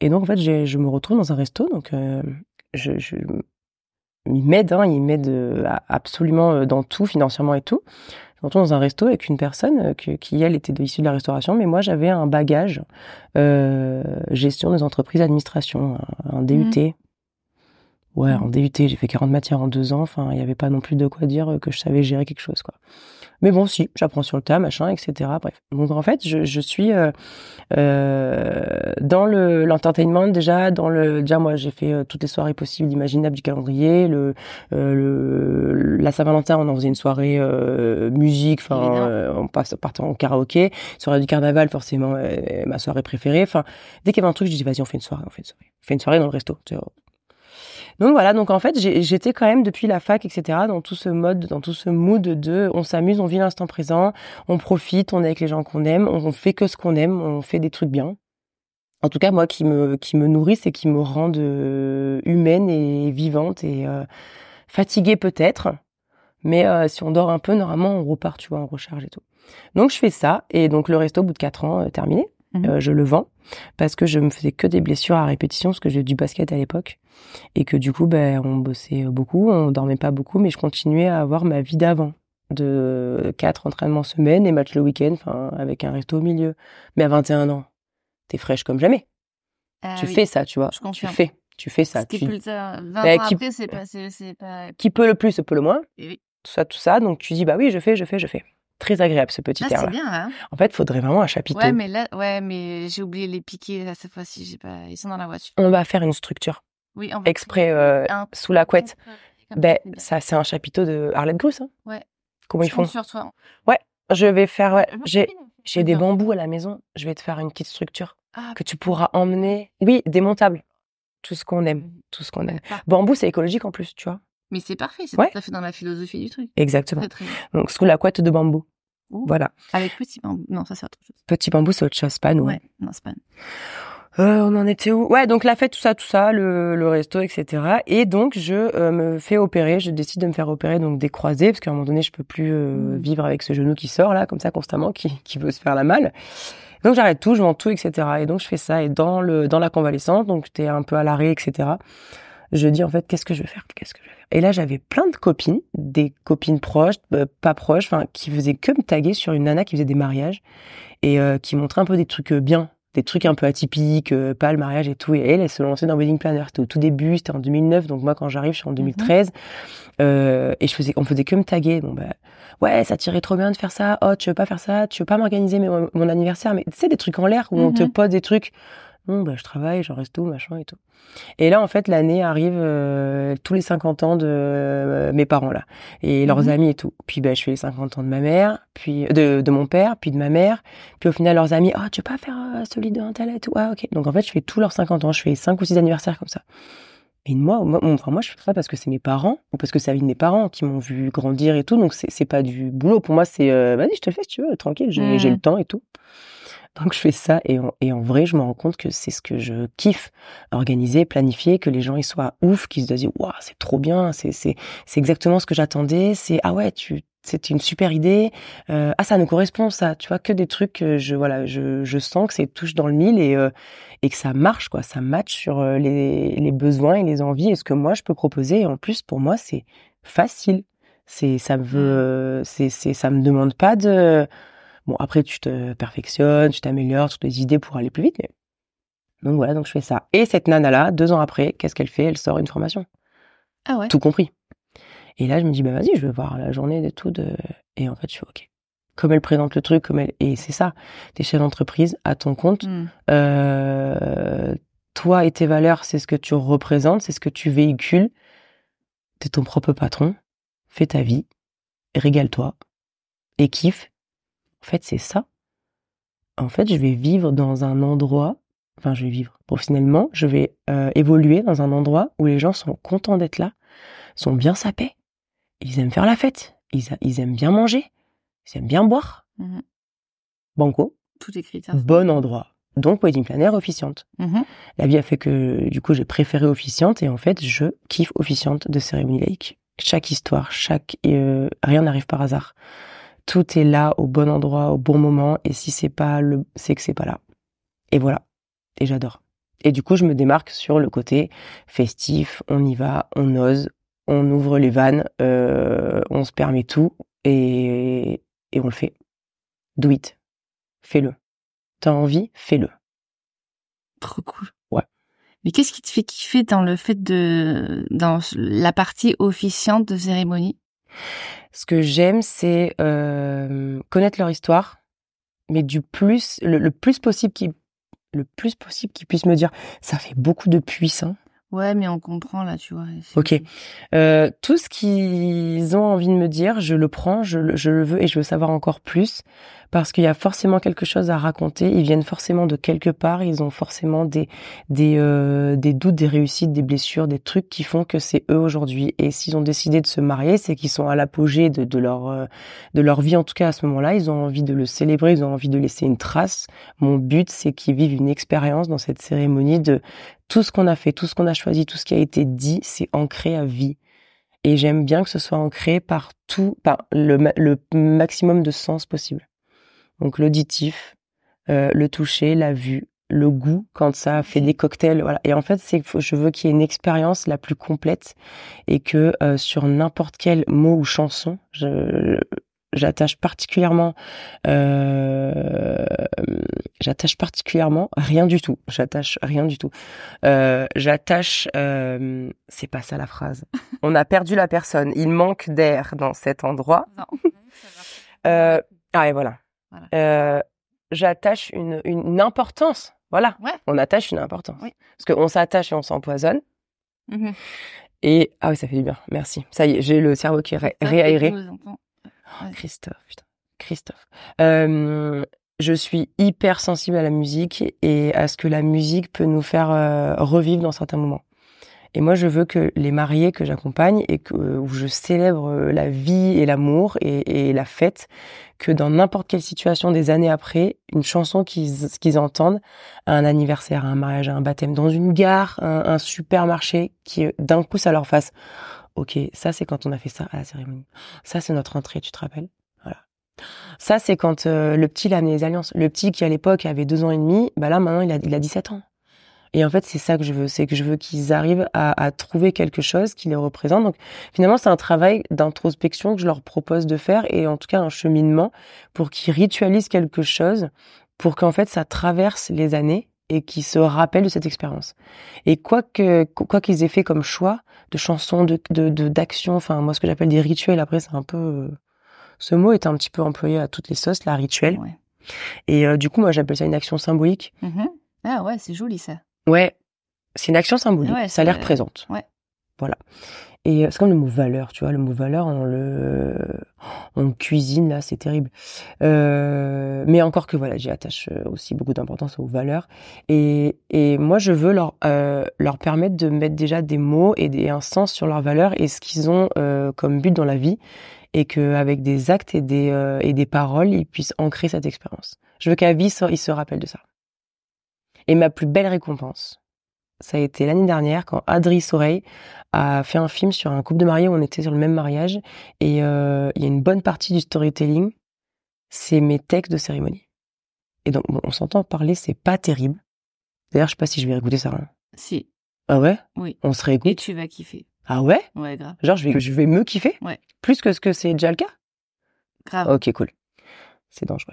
Et donc en fait, j'ai- je me retrouve dans un resto. Donc euh, je, je, il m'aide, hein, il m'aide euh, absolument euh, dans tout, financièrement et tout. Je me retrouve dans un resto avec une personne euh, que- qui, elle, était issue de la restauration, mais moi, j'avais un bagage euh, gestion des entreprises, administration, un, un DUT. Ouais, Mhm. en DUT, j'ai fait 40 matières en deux ans. Enfin, il n'y avait pas non plus de quoi dire que je savais gérer quelque chose, quoi. Mais bon, si, j'apprends sur le tas, machin, etc. Bref. Donc, en fait, je, je suis euh, euh, dans le l'entertainment déjà. Dans le déjà, moi, j'ai fait euh, toutes les soirées possibles, imaginables du calendrier. Le, euh, le la Saint-Valentin, on en faisait une soirée euh, musique. Enfin, on passe partait en karaoké. Soirée du carnaval, forcément, ma soirée préférée. Enfin, dès qu'il y avait un truc, je dis vas-y, on fait une soirée, on fait une soirée, on fait une soirée dans le resto. Donc voilà, donc en fait, j'étais quand même depuis la fac, etc., dans tout ce mode, dans tout ce mood de on s'amuse, on vit l'instant présent, on profite, on est avec les gens qu'on aime, on fait que ce qu'on aime, on fait des trucs bien. En tout cas, moi, qui me, qui me nourrissent et qui me rendent euh, humaine et vivante et euh, fatiguée peut-être. Mais euh, si on dort un peu, normalement, on repart, tu vois, on recharge et tout. Donc, je fais ça. Et donc, le resto, au bout de quatre ans, euh, terminé. Mhm. Euh, je le vends parce que je me faisais que des blessures à répétition parce que j'ai du basket à l'époque et que du coup ben on bossait beaucoup, on dormait pas beaucoup mais je continuais à avoir ma vie d'avant de quatre entraînements semaine et match le week-end enfin avec un resto au milieu. Mais à 21 ans, t'es fraîche comme jamais. Ah tu oui. fais ça, tu vois. Je tu fais, tu fais ça. Ce qui Tu- peut le faire 20 Bah, ans qui- après, c'est pas. Qui peut le plus, peut le moins. Eh oui. Tout ça, tout ça. Donc tu dis bah oui, je fais, je fais, je fais. Très agréable ce petit Là, air c'est là. bien, hein. En fait, faudrait vraiment un chapiteau. Ouais, mais là, ouais, mais j'ai oublié les piquets, là, cette fois-ci, j'ai pas, ils sont dans la voiture. On va faire une structure Oui, on va exprès euh, un- sous la couette. Comme Ben, ça, c'est bien. ça, c'est un chapiteau de Arlette Gruss. Hein. Ouais. Comment ils Je compte font? sur toi. Je vais faire, ouais, j'ai, j'ai des bambous à la maison. Je vais te faire une petite structure Ah, que tu pourras emmener. Oui, démontable. Tout ce qu'on aime, Mhm. tout ce qu'on aime. Bambou, c'est écologique en plus, tu vois. Mais c'est parfait, c'est Ouais. tout à fait dans la philosophie du truc. Exactement. Très, très bien. Donc, sous la couette de bambou. Voilà. Avec petit bambou. Non, ça, c'est autre chose. Petit bambou, c'est autre chose, pas nous. Ouais, non, c'est pas. Euh, on en était où? Ouais, donc la fête, tout ça, tout ça, le, le resto, etc. Et donc je euh, me fais opérer, je décide de me faire opérer donc des croisés parce qu'à un moment donné, je peux plus euh, Mm. vivre avec ce genou qui sort là, comme ça constamment, qui, qui veut se faire la malle. Donc j'arrête tout, je vends tout, etc. Et donc je fais ça. Et dans le dans la convalescence, donc t'es un peu à l'arrêt, etc. Je dis en fait, qu'est-ce que je vais faire? Qu'est-ce que je vais faire Et là, j'avais plein de copines, des copines proches, euh, pas proches, enfin qui faisaient que me taguer sur une nana qui faisait des mariages et euh, qui montrait un peu des trucs euh, bien, des trucs un peu atypiques, euh, pas le mariage et tout. Et elle, elle se lançait dans Wedding Planner. C'était au tout début, c'était en 2009. Donc moi, quand j'arrive, je suis en 2013. Euh, et je faisais, on faisait que me taguer. Bon bah, ouais, ça tirait trop bien de faire ça. Oh, tu veux pas faire ça? Tu veux pas m'organiser mon, mon anniversaire? Mais tu sais, des trucs en l'air où on te Mhm. pose des trucs. Non, bah je travaille, j'en reste tout, machin et tout. Et là, en fait, l'année arrive euh, tous les 50 ans de euh, mes parents là et leurs Mhm. amis et tout. Puis bah, je fais les 50 ans de ma mère, puis de, de mon père, puis de ma mère. Puis au final, leurs amis, oh, tu veux pas faire euh, celui d'un tel et tout? Ah, ok. Donc en fait, je fais tous leurs 50 ans. Je fais cinq ou six anniversaires comme ça. Et moi, moi, enfin, moi, je fais ça parce que c'est mes parents ou parce que c'est la vie de mes parents qui m'ont vu grandir et tout. Donc c'est pas du boulot. Pour moi, c'est euh, vas-y, je te le fais si tu veux, tranquille, j'ai j'ai le temps et tout. Donc je fais ça et en, et en vrai, je me rends compte que c'est ce que je kiffe, organiser, planifier, que les gens ils soient ouf, qu'ils se disent waouh c'est trop bien, c'est c'est c'est exactement ce que j'attendais, c'est ah ouais tu c'est une super idée, euh, ah ça nous correspond ça, tu vois que des trucs que je voilà je je sens que c'est touche dans le mille et euh, et que ça marche quoi, ça match sur euh, les les besoins et les envies et ce que moi je peux proposer. Et en plus pour moi c'est facile, c'est ça me veut c'est c'est ça me demande pas de Bon, après, tu te perfectionnes, tu t'améliores, toutes les idées pour aller plus vite. Mais... Donc voilà, donc je fais ça. Et cette nana-là, deux ans après, qu'est-ce qu'elle fait? Elle sort une formation. Ah ouais. Tout compris. Et là, je me dis, bah vas-y, je vais voir la journée et tout. De... Et en fait, je fais OK. Comme elle présente le truc, comme elle... Et c'est ça. T'es chef d'entreprise, à ton compte. Hmm. Euh, toi et tes valeurs, c'est ce que tu représentes, c'est ce que tu véhicules. T'es ton propre patron. Fais ta vie. régale-toi et kiffe. En fait, c'est ça. En fait, je vais vivre dans un endroit, enfin, je vais vivre professionnellement, je vais euh, évoluer dans un endroit où les gens sont contents d'être là, sont bien sapés, ils aiment faire la fête, ils, a- ils aiment bien manger, ils aiment bien boire. Mhm. Banco, critères. bon endroit. Donc, wedding planner officiante. Mhm. La vie a fait que, du coup, j'ai préféré officiante et en fait, je kiffe officiante de cérémonie laïque. Chaque histoire, chaque, euh, rien n'arrive par hasard. Tout est là au bon endroit, au bon moment et si c'est pas le, c'est que c'est pas là. Et voilà. Et j'adore. Et du coup, je me démarque sur le côté festif. On y va, on ose, on ouvre les vannes, euh, on se permet tout et, et on le fait. Do it. Fais-le. T'as envie, fais-le. Trop cool. Ouais. Mais qu'est-ce qui te fait kiffer dans le fait de dans la partie officiante de cérémonie? Ce que j'aime, c'est euh, connaître leur histoire, mais du plus, le, le plus possible qu'ils le plus possible qu'ils puissent me dire, ça fait beaucoup de puissant. Ouais, mais on comprend là, tu vois. Ok. Euh, tout ce qu'ils ont envie de me dire, je le prends, je, le- je le veux et je veux savoir encore plus parce qu'il y a forcément quelque chose à raconter. Ils viennent forcément de quelque part, ils ont forcément des des euh, des doutes, des réussites, des blessures, des trucs qui font que c'est eux aujourd'hui. Et s'ils ont décidé de se marier, c'est qu'ils sont à l'apogée de, de leur euh, de leur vie en tout cas à ce moment-là. Ils ont envie de le célébrer, ils ont envie de laisser une trace. Mon but, c'est qu'ils vivent une expérience dans cette cérémonie de tout ce qu'on a fait, tout ce qu'on a choisi, tout ce qui a été dit, c'est ancré à vie. Et j'aime bien que ce soit ancré par tout, par le, ma- le maximum de sens possible. Donc l'auditif, euh, le toucher, la vue, le goût quand ça fait des cocktails, voilà. Et en fait, c'est que je veux qu'il y ait une expérience la plus complète et que euh, sur n'importe quel mot ou chanson, je, j'attache particulièrement, euh, j'attache particulièrement rien du tout. J'attache rien du tout. Euh, j'attache, euh, c'est pas ça la phrase. On a perdu la personne. Il manque d'air dans cet endroit. Non. Ah et voilà. Voilà. J'attache une, une importance. Voilà. Ouais. On attache une importance. Oui. Parce qu'on s'attache et on s'empoisonne. Mhm. Et ah oui, ça fait du bien. Merci. Ça y est, j'ai le cerveau qui est ré- réaéré. Christophe, putain. Christophe. Euh, je suis hyper sensible à la musique et à ce que la musique peut nous faire euh, revivre dans certains moments. Et moi, je veux que les mariés que j'accompagne et que, où je célèbre euh, la vie et l'amour et, la fête, que dans n'importe quelle situation des années après, une chanson qu'ils qu'ils entendent à un anniversaire, à un mariage, à un baptême, dans une gare, un, un supermarché, qui euh, d'un coup ça leur fasse Ok, ça c'est quand on a fait ça à la cérémonie. Ça c'est notre entrée, tu te rappelles? Voilà. Ça c'est quand euh, le petit il a amené les alliances. Le petit qui à l'époque avait deux ans et demi, bah là maintenant il a, il a 17 ans. Et en fait c'est ça que je veux, c'est que je veux qu'ils arrivent à, à trouver quelque chose qui les représente. Donc finalement c'est un travail d'introspection que je leur propose de faire et en tout cas un cheminement pour qu'ils ritualisent quelque chose, pour qu'en fait ça traverse les années et qu'ils se rappellent de cette expérience. Et quoi que quoi qu'ils aient fait comme choix de chansons, de de de- d'actions, enfin moi ce que j'appelle des rituels. Après c'est un peu euh, ce mot est un petit peu employé à toutes les sauces, la rituel. Ouais. Et euh, du coup moi j'appelle ça une action symbolique. Mhm. Ah ouais, c'est joli ça. Ouais, c'est une action symbolique. Ouais, ça les représente. ouais. Voilà. Et euh, c'est comme le mot valeur, tu vois. Le mot valeur, on le, on cuisine là, c'est terrible. Euh, mais encore que voilà, j'y attache euh, aussi beaucoup d'importance aux valeurs. Et, et moi, je veux leur, euh, leur permettre de mettre déjà des mots et, des, un sens sur leurs valeurs et ce qu'ils ont euh, comme but dans la vie, et qu'avec des actes et des, euh, et des paroles, ils puissent ancrer cette expérience. Je veux qu'à vie, ils se rappellent de ça. Et ma plus belle récompense, ça a été l'année dernière quand Adri Soreille a fait un film sur un couple de mariés où on était sur le même mariage et euh, il y a une bonne partie du storytelling, c'est mes textes de cérémonie. Et donc bon, on s'entend parler, c'est pas terrible. D'ailleurs, je sais pas si je vais réécouter ça. hein. Si. Ah ouais? Oui. On se Et réécoute tu vas kiffer. Ah ouais? Ouais, grave. Genre je vais je vais me kiffer? Ouais. Plus que ce que c'est déjà le cas? Grave. Ok, cool. C'est dangereux.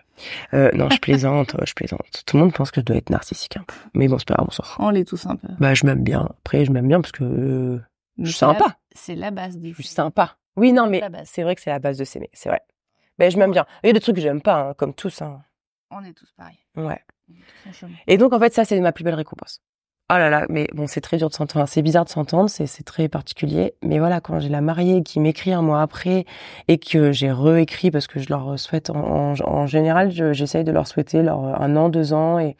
Euh, non, je plaisante, je plaisante. Tout le monde pense que je dois être narcissique un peu. Mais bon, c'est pas grave, on fout. On l'est tous un peu. Bah, je m'aime bien. Après, je m'aime bien parce que euh, je suis sympa. C'est la base du Je suis sympa. Oui, non, mais c'est vrai que c'est la base de s'aimer. C'est vrai. Ben, je m'aime bien. Il y a des trucs que j'aime pas, hein, comme tous. Hein. On est tous pareils. Ouais. On est tous en chemin. Et donc, en fait, ça, c'est ma plus belle récompense. Oh là là, mais bon, c'est très dur de s'entendre. c'est bizarre de s'entendre, c'est, c'est très particulier. Mais voilà, quand j'ai la mariée qui m'écrit un mois après et que j'ai réécrit parce que je leur souhaite, en, en, général, j'essaye de leur souhaiter leur un an, deux ans et,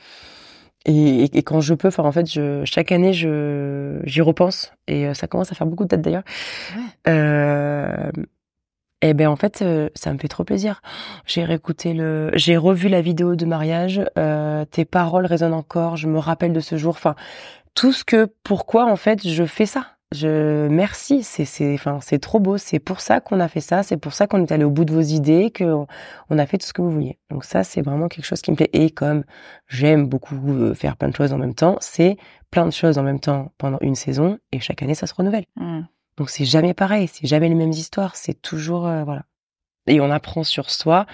et, et quand je peux, enfin, en fait, je, chaque année, je, j'y repense et euh, ça commence à faire beaucoup de dates d'ailleurs. Ouais. Euh, eh ben en fait, euh, ça me fait trop plaisir. J'ai réécouté le, j'ai revu la vidéo de mariage. Euh, tes paroles résonnent encore. Je me rappelle de ce jour. Enfin, tout ce que, pourquoi en fait je fais ça. Je merci. C'est c'est enfin c'est trop beau. C'est pour ça qu'on a fait ça. C'est pour ça qu'on est allé au bout de vos idées, que on a fait tout ce que vous vouliez. Donc ça c'est vraiment quelque chose qui me plaît. Et comme j'aime beaucoup euh, faire plein de choses en même temps, c'est plein de choses en même temps pendant une saison et chaque année ça se renouvelle. Mmh. Donc c'est jamais pareil, c'est jamais les mêmes histoires, c'est toujours euh, voilà. Et on apprend sur soi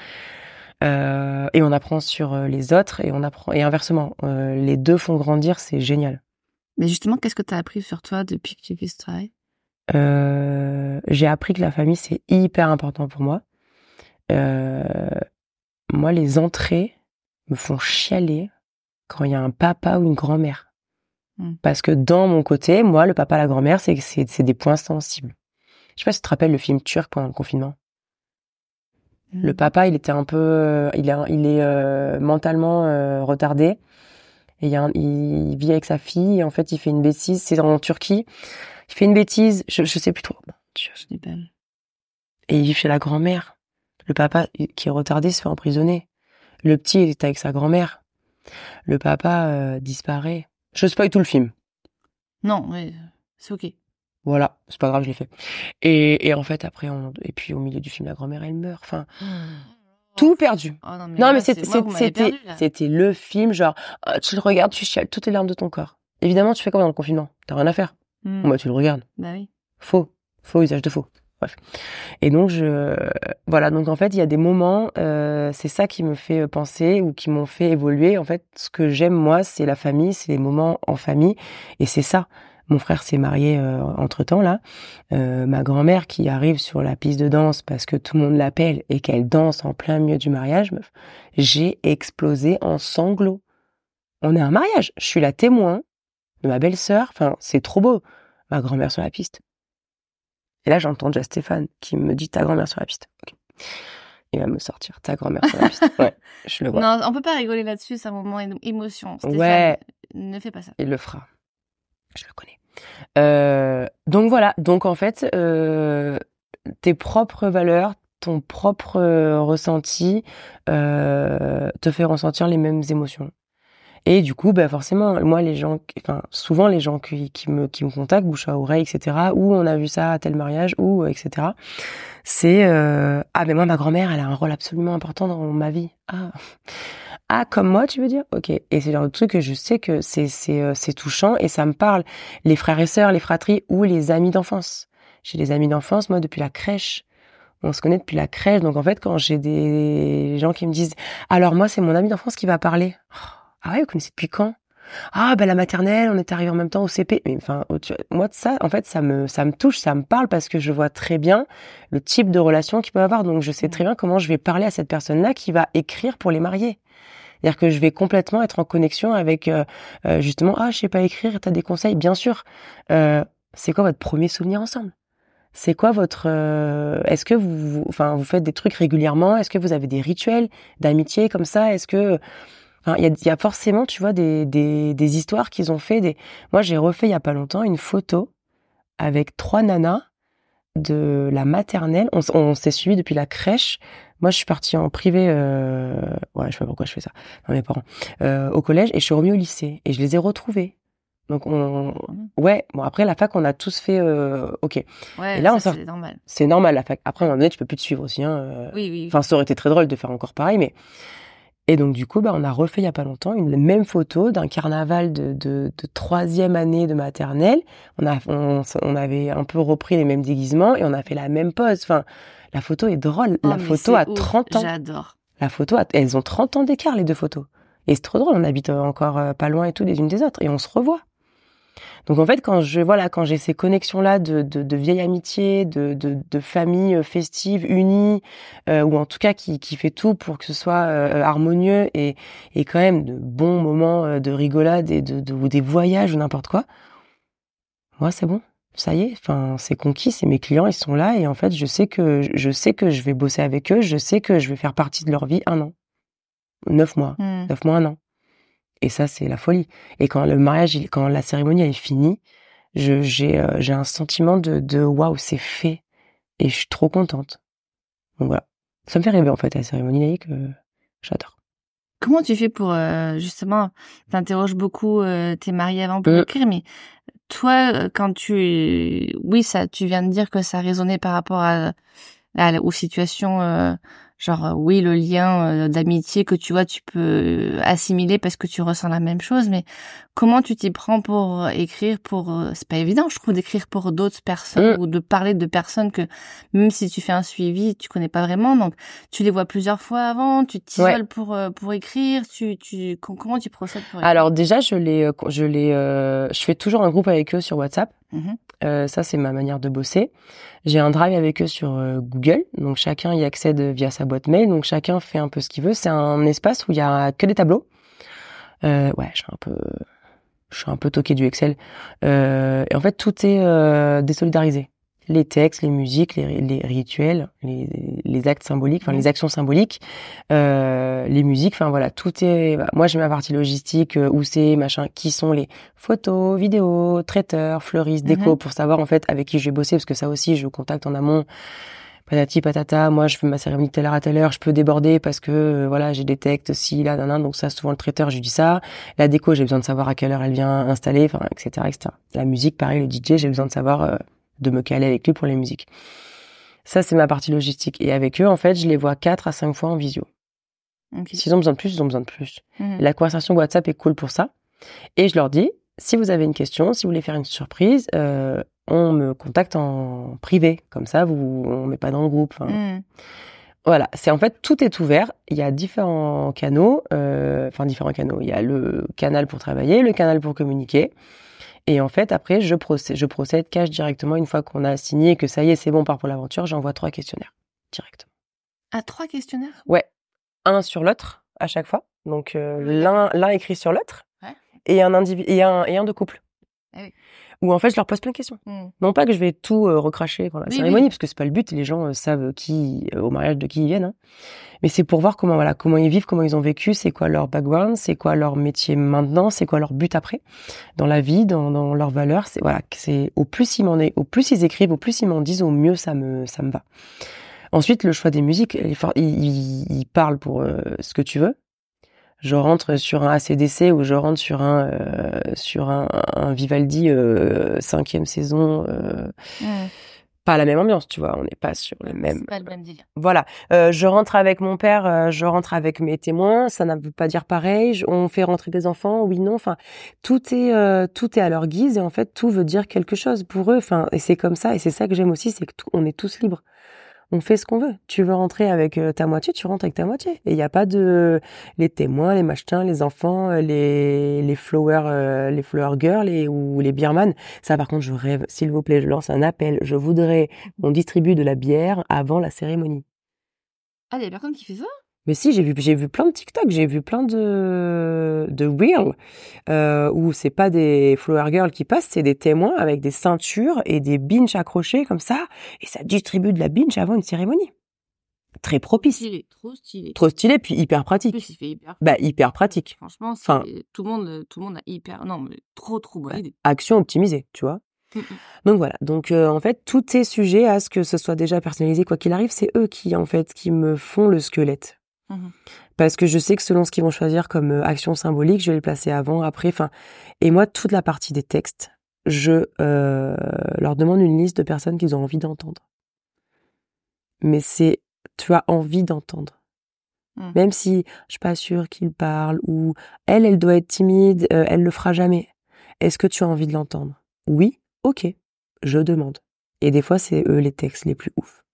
euh, et on apprend sur euh, les autres et on apprend et inversement, les deux font grandir, c'est génial. Mais justement, qu'est-ce que tu as appris sur toi depuis que tu fais ce travail? J'ai appris que la famille c'est hyper important pour moi. moi, les entrées me font chialer quand il y a un papa ou une grand-mère. Mm. Parce que dans mon côté, moi, le papa, la grand-mère, c'est c'est des points sensibles. Je sais pas si tu te rappelles le film turc pendant le confinement. Le mm. papa, il était un peu, euh, il est, il est euh, mentalement euh, retardé. Et il, il, vit avec sa fille. Et en fait, il fait une bêtise. C'est en Turquie. Il fait une bêtise. Je, je sais plus trop. Et il vit chez la grand-mère. Le papa, qui est retardé, se fait emprisonner. Le petit est avec sa grand-mère. Le papa disparaît. Je spoil tout le film. Non, mais c'est ok. Voilà, c'est pas grave, je l'ai fait. Et, et en fait, après, on, et puis au milieu du film, la grand-mère, elle meurt. Enfin, oh. tout perdu. Oh, non, mais, c'était c'était le film, genre, ah, tu le regardes, tu chiales toutes les larmes de ton corps. Évidemment, tu fais quoi dans le confinement? T'as rien à faire. Hmm. bah, tu le regardes. Bah oui. Faux. Faux usage de faux. Bref. Et donc je voilà. Donc en fait il y a des moments euh, c'est ça qui me fait penser ou qui m'ont fait évoluer. En fait ce que j'aime moi c'est la famille c'est les moments en famille. Et c'est ça. Mon frère s'est marié euh, entre temps là. Euh, ma grand-mère qui arrive sur la piste de danse parce que tout le monde l'appelle et qu'elle danse en plein milieu du mariage j'ai explosé en sanglots. On est un mariage. Je suis la témoin de ma belle-sœur. Enfin c'est trop beau. Ma grand-mère sur la piste et là, j'entends déjà Stéphane qui me dit ta grand-mère sur la piste. Il va me sortir ta grand-mère sur la piste. Ouais, je le vois. Non, on peut pas rigoler là-dessus, c'est un moment émotion. Stéphane, ouais. Ne fais pas ça. Il le fera. Je le connais. Euh, donc voilà. Donc en fait, euh, tes propres valeurs, ton propre ressenti euh, te fait ressentir les mêmes émotions. Et du coup, bah forcément, moi, les gens, enfin, souvent les gens qui, qui me qui me contactent, bouche à oreille, etc. Ou on a vu ça à tel mariage, ou euh, etc. C'est euh, ah mais moi ma grand-mère, elle a un rôle absolument important dans ma vie. Ah ah comme moi, tu veux dire? Ok. Et c'est le truc que je sais que c'est c'est euh, c'est touchant et ça me parle. Les frères et sœurs, les fratries ou les amis d'enfance. J'ai des amis d'enfance, moi depuis la crèche on se connaît depuis la crèche. Donc en fait, quand j'ai des gens qui me disent, alors moi c'est mon ami d'enfance qui va parler. Ah ouais, vous connaissez depuis quand? Ah ben la maternelle, on est arrivé en même temps au CP. Mais enfin, moi de ça, en fait, ça me ça me touche, ça me parle parce que je vois très bien le type de relation qu'il peut avoir. Donc je sais très bien comment je vais parler à cette personne-là qui va écrire pour les mariés. C'est-à-dire que je vais complètement être en connexion avec euh, euh, justement ah je sais pas écrire, t'as des conseils, bien sûr. Euh, c'est quoi votre premier souvenir ensemble? C'est quoi votre est-ce que vous, enfin vous faites des trucs régulièrement? Est-ce que vous avez des rituels d'amitié comme ça? Est-ce que il y, a, y, a, forcément, tu vois, des, des, des histoires qu'ils ont fait. Des... Moi, j'ai refait il y a pas longtemps une photo avec trois nanas de la maternelle. On, on s'est suivi depuis la crèche. Moi, je suis partie en privé. Euh... Ouais, je sais pas pourquoi je fais ça. Non, mes parents. Euh, au collège et je suis remis au lycée et je les ai retrouvées. Donc on, ouais. Bon après la fac, on a tous fait. Euh... Ok. Ouais. Et là, on c'est normal. C'est normal la fac. Après, à un moment donné, tu peux plus te suivre aussi. Hein. Oui, oui. Enfin, ça aurait été très drôle de faire encore pareil, mais et donc du coup, bah, on a refait il y a pas longtemps une même photo d'un carnaval de, de, de, troisième année de maternelle. On a, on, on, avait un peu repris les mêmes déguisements et on a fait la même pose. Enfin, la photo est drôle. Oh, la photo a 30 ans. J'adore. La photo, a, elles ont 30 ans d'écart les deux photos. Et c'est trop drôle. On habite encore euh, pas loin et tout des unes des autres et on se revoit. Donc en fait, quand je voilà, quand j'ai ces connexions là de, de, de vieille amitié, de, de, de famille festive unie, euh, ou en tout cas qui, qui fait tout pour que ce soit euh, harmonieux et, et quand même de bons moments euh, de rigolade et de, de ou des voyages ou n'importe quoi. Moi, c'est bon, ça y est. Enfin, c'est conquis, c'est mes clients, ils sont là et en fait, je sais que je sais que je vais bosser avec eux, je sais que je vais faire partie de leur vie un an, neuf mois, Hmm. neuf mois, un an. Et ça, c'est la folie. Et quand le mariage, quand la cérémonie elle est finie, je, j'ai, euh, j'ai un sentiment de, de waouh, c'est fait. Et je suis trop contente. Donc voilà. Ça me fait rêver, en fait, la cérémonie laïque. euh, j'adore. Comment tu fais pour euh, justement t'interroges beaucoup euh, tes mariés avant pour Euh. écrire, mais toi euh, quand tu oui ça tu viens de dire que ça résonnait par rapport à, à- aux situations euh, genre euh, oui le lien euh, d'amitié que tu vois tu peux assimiler parce que tu ressens la même chose, mais comment tu t'y prends pour euh, écrire pour euh, c'est pas évident je trouve d'écrire pour d'autres personnes Mm. ou de parler de personnes que même si tu fais un suivi tu connais pas vraiment donc tu les vois plusieurs fois avant, tu t'isoles pour euh, pour écrire, tu tu com- comment tu procèdes pour écrire? Alors déjà, je les, euh, je les, euh, je fais toujours un groupe avec eux sur WhatsApp. Mhm. Euh, ça, c'est ma manière de bosser. J'ai un drive avec eux sur euh, Google, donc chacun y accède via sa boîte mail, donc chacun fait un peu ce qu'il veut. C'est un espace où il y a que des tableaux. Euh, ouais, je suis un peu, je suis un peu toqué du Excel. Et en fait, tout est désolidarisé. Les textes, les musiques, les, les rituels, les, les actes symboliques, enfin Mhm. les actions symboliques, euh, les musiques, enfin voilà, tout est. bah, moi, j'ai ma partie logistique, euh, où c'est machin, qui sont les photos, vidéos, traiteurs, fleuristes, déco, Mhm. pour savoir en fait avec qui je vais bosser, parce que ça aussi, je contacte en amont. Patati patata, moi je fais ma cérémonie de telle heure à telle heure, je peux déborder parce que euh, voilà j'ai des textes si là nan, nan, donc ça souvent le traiteur je lui dis ça, la déco j'ai besoin de savoir à quelle heure elle vient installer, enfin etc etc. La musique pareil le DJ j'ai besoin de savoir euh, de me caler avec lui pour les musiques. Ça c'est ma partie logistique et avec eux en fait je les vois quatre à cinq fois en visio. S'ils ont besoin de plus ils ont besoin de plus. Mhm. La conversation WhatsApp est cool pour ça. Et je leur dis, si vous avez une question, si vous voulez faire une surprise, euh, on me contacte en privé. Comme ça, vous, on met pas dans le groupe. Enfin, Mhm. Voilà, c'est en fait tout est ouvert. Il y a différents canaux, euh, enfin différents canaux. Il y a le canal pour travailler, le canal pour communiquer. Et en fait, après, je procède, je procède cash directement une fois qu'on a signé et que ça y est, c'est bon, on part pour l'aventure. J'envoie trois questionnaires directement. Ah trois questionnaires? Ouais, un sur l'autre à chaque fois. Donc euh, l'un l'un écrit sur l'autre Ouais. et un individu et un et un de couple. Ah oui. Où en fait je leur pose plein de questions. Mhm. Non pas que je vais tout euh, recracher pendant la Oui, cérémonie oui. parce que c'est pas le but. Les gens euh, savent qui euh, au mariage de qui ils viennent. hein. Mais c'est pour voir comment voilà comment ils vivent, comment ils ont vécu, c'est quoi leur background, c'est quoi leur métier maintenant, c'est quoi leur but après dans la vie, dans, dans leurs valeurs. C'est voilà c'est au plus ils m'en est, au plus ils écrivent, au plus ils m'en disent, au mieux ça me ça me va. Ensuite, le choix des musiques, il, est fort- il, il- il parle pour ce que tu veux. Je rentre sur un ACDC ou je rentre sur un euh, sur un, un Vivaldi euh, cinquième saison. euh, pas la même ambiance, tu vois. On n'est pas sur le même. C'est pas le même délire. Voilà. Je rentre avec mon père, je rentre avec mes témoins. Ça ne veut pas dire pareil. On fait rentrer des enfants, oui, non. Enfin, tout est tout est à leur guise et en fait tout veut dire quelque chose pour eux. Enfin, et c'est comme ça et c'est ça que j'aime aussi, c'est que tout- on est tous libres. On fait ce qu'on veut. Tu veux rentrer avec euh, ta moitié, tu rentres avec ta moitié. Et il n'y a pas de les témoins, les machins, les enfants, euh, les les flower euh, les flower girls et ou les beerman. Ça, par contre, je rêve. S'il vous plaît, je lance un appel. Je voudrais qu'on distribue de la bière avant la cérémonie. Ah, il y a personne qui fait ça? Mais si, j'ai vu, j'ai vu plein de TikTok, j'ai vu plein de, de reels, euh, où c'est pas des flower girls qui passent, c'est des témoins avec des ceintures et des binges accrochés comme ça, et ça distribue de la binge avant une cérémonie. Très propice. Stylé, trop stylé. Trop stylé, puis hyper En pratique. plus, il fait hyper. Bah, hyper pratique. Franchement, Enfin- tout le monde, tout le monde a hyper. Non, mais trop, trop bonne idée. Action optimisée, tu vois. Mm, mm. Donc voilà. Donc euh, en fait, tout est sujet à ce que ce soit déjà personnalisé quoi qu'il arrive. C'est eux qui en fait qui me font le squelette. Mhm. Parce que je sais que selon ce qu'ils vont choisir comme euh, action symbolique, je vais les placer avant, après. Enfin, et moi, toute la partie des textes, je euh, leur demande une liste de personnes qu'ils ont envie d'entendre. Mais c'est, tu as envie d'entendre. Mm. Même si je suis pas sûre qu'ils parlent ou elle, elle doit être timide, euh, elle le fera jamais. Est-ce que tu as envie de l'entendre? Oui, ok, je demande. Et des fois, c'est eux les textes les plus ouf.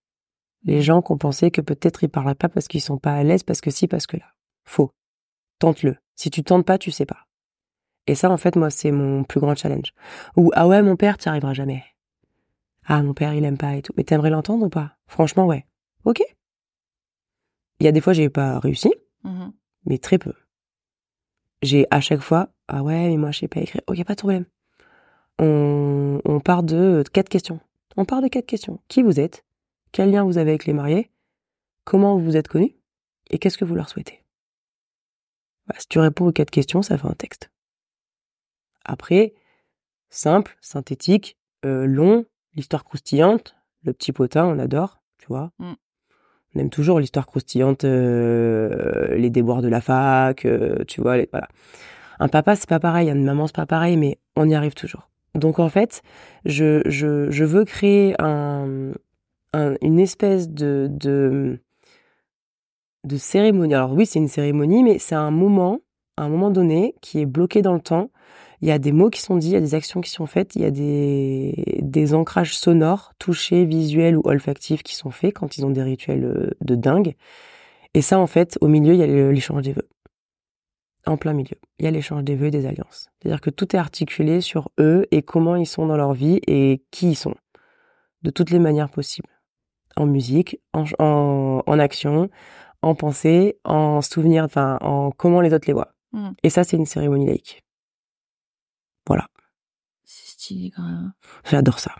Les gens qui ont pensé que peut-être ils parleraient pas parce qu'ils sont pas à l'aise, parce que si, parce que là. Faux. Tente-le. Si tu tentes pas, tu sais pas. Et ça, en fait, moi, c'est mon plus grand challenge. Ou, ah ouais, mon père, tu arriveras jamais. Ah, mon père, il aime pas et tout. Mais t'aimerais l'entendre ou pas? Franchement, ouais. Ok. Il y a des fois, j'ai pas réussi, Mhm. mais très peu. J'ai à chaque fois, ah ouais, mais moi, je sais pas écrire. Ok, pas de problème. On, on part de quatre questions. On part de quatre questions. Qui vous êtes? Quel lien vous avez avec les mariés Comment vous vous êtes connus Et qu'est-ce que vous leur souhaitez Bah, Si tu réponds aux quatre questions, ça fait un texte. Après, simple, synthétique, euh, long, l'histoire croustillante, le petit potin, on adore, tu vois. Mm. On aime toujours l'histoire croustillante, euh, les déboires de la fac, euh, tu vois. les- voilà. Un papa, c'est pas pareil, une maman, c'est pas pareil, mais on y arrive toujours. Donc en fait, je, je, je veux créer un, un- une espèce de, de, cérémonie. Alors oui, c'est une cérémonie, mais c'est un moment, à un moment donné, qui est bloqué dans le temps. Il y a des mots qui sont dits, il y a des actions qui sont faites, il y a des, des ancrages sonores, touchés, visuels ou olfactifs qui sont faits quand ils ont des rituels euh, de dingue. Et ça, en fait, au milieu, il y a l'échange des vœux. En plein milieu, il y a l'échange des vœux et des alliances. C'est-à-dire que tout est articulé sur eux et comment ils sont dans leur vie et qui ils sont. De toutes les manières possibles. En musique, en, ch- en, en action, en pensée, en souvenir, enfin, en comment les autres les voient. Mm. Et ça, c'est une cérémonie laïque. Voilà. C'est stylé quand même. J'adore ça.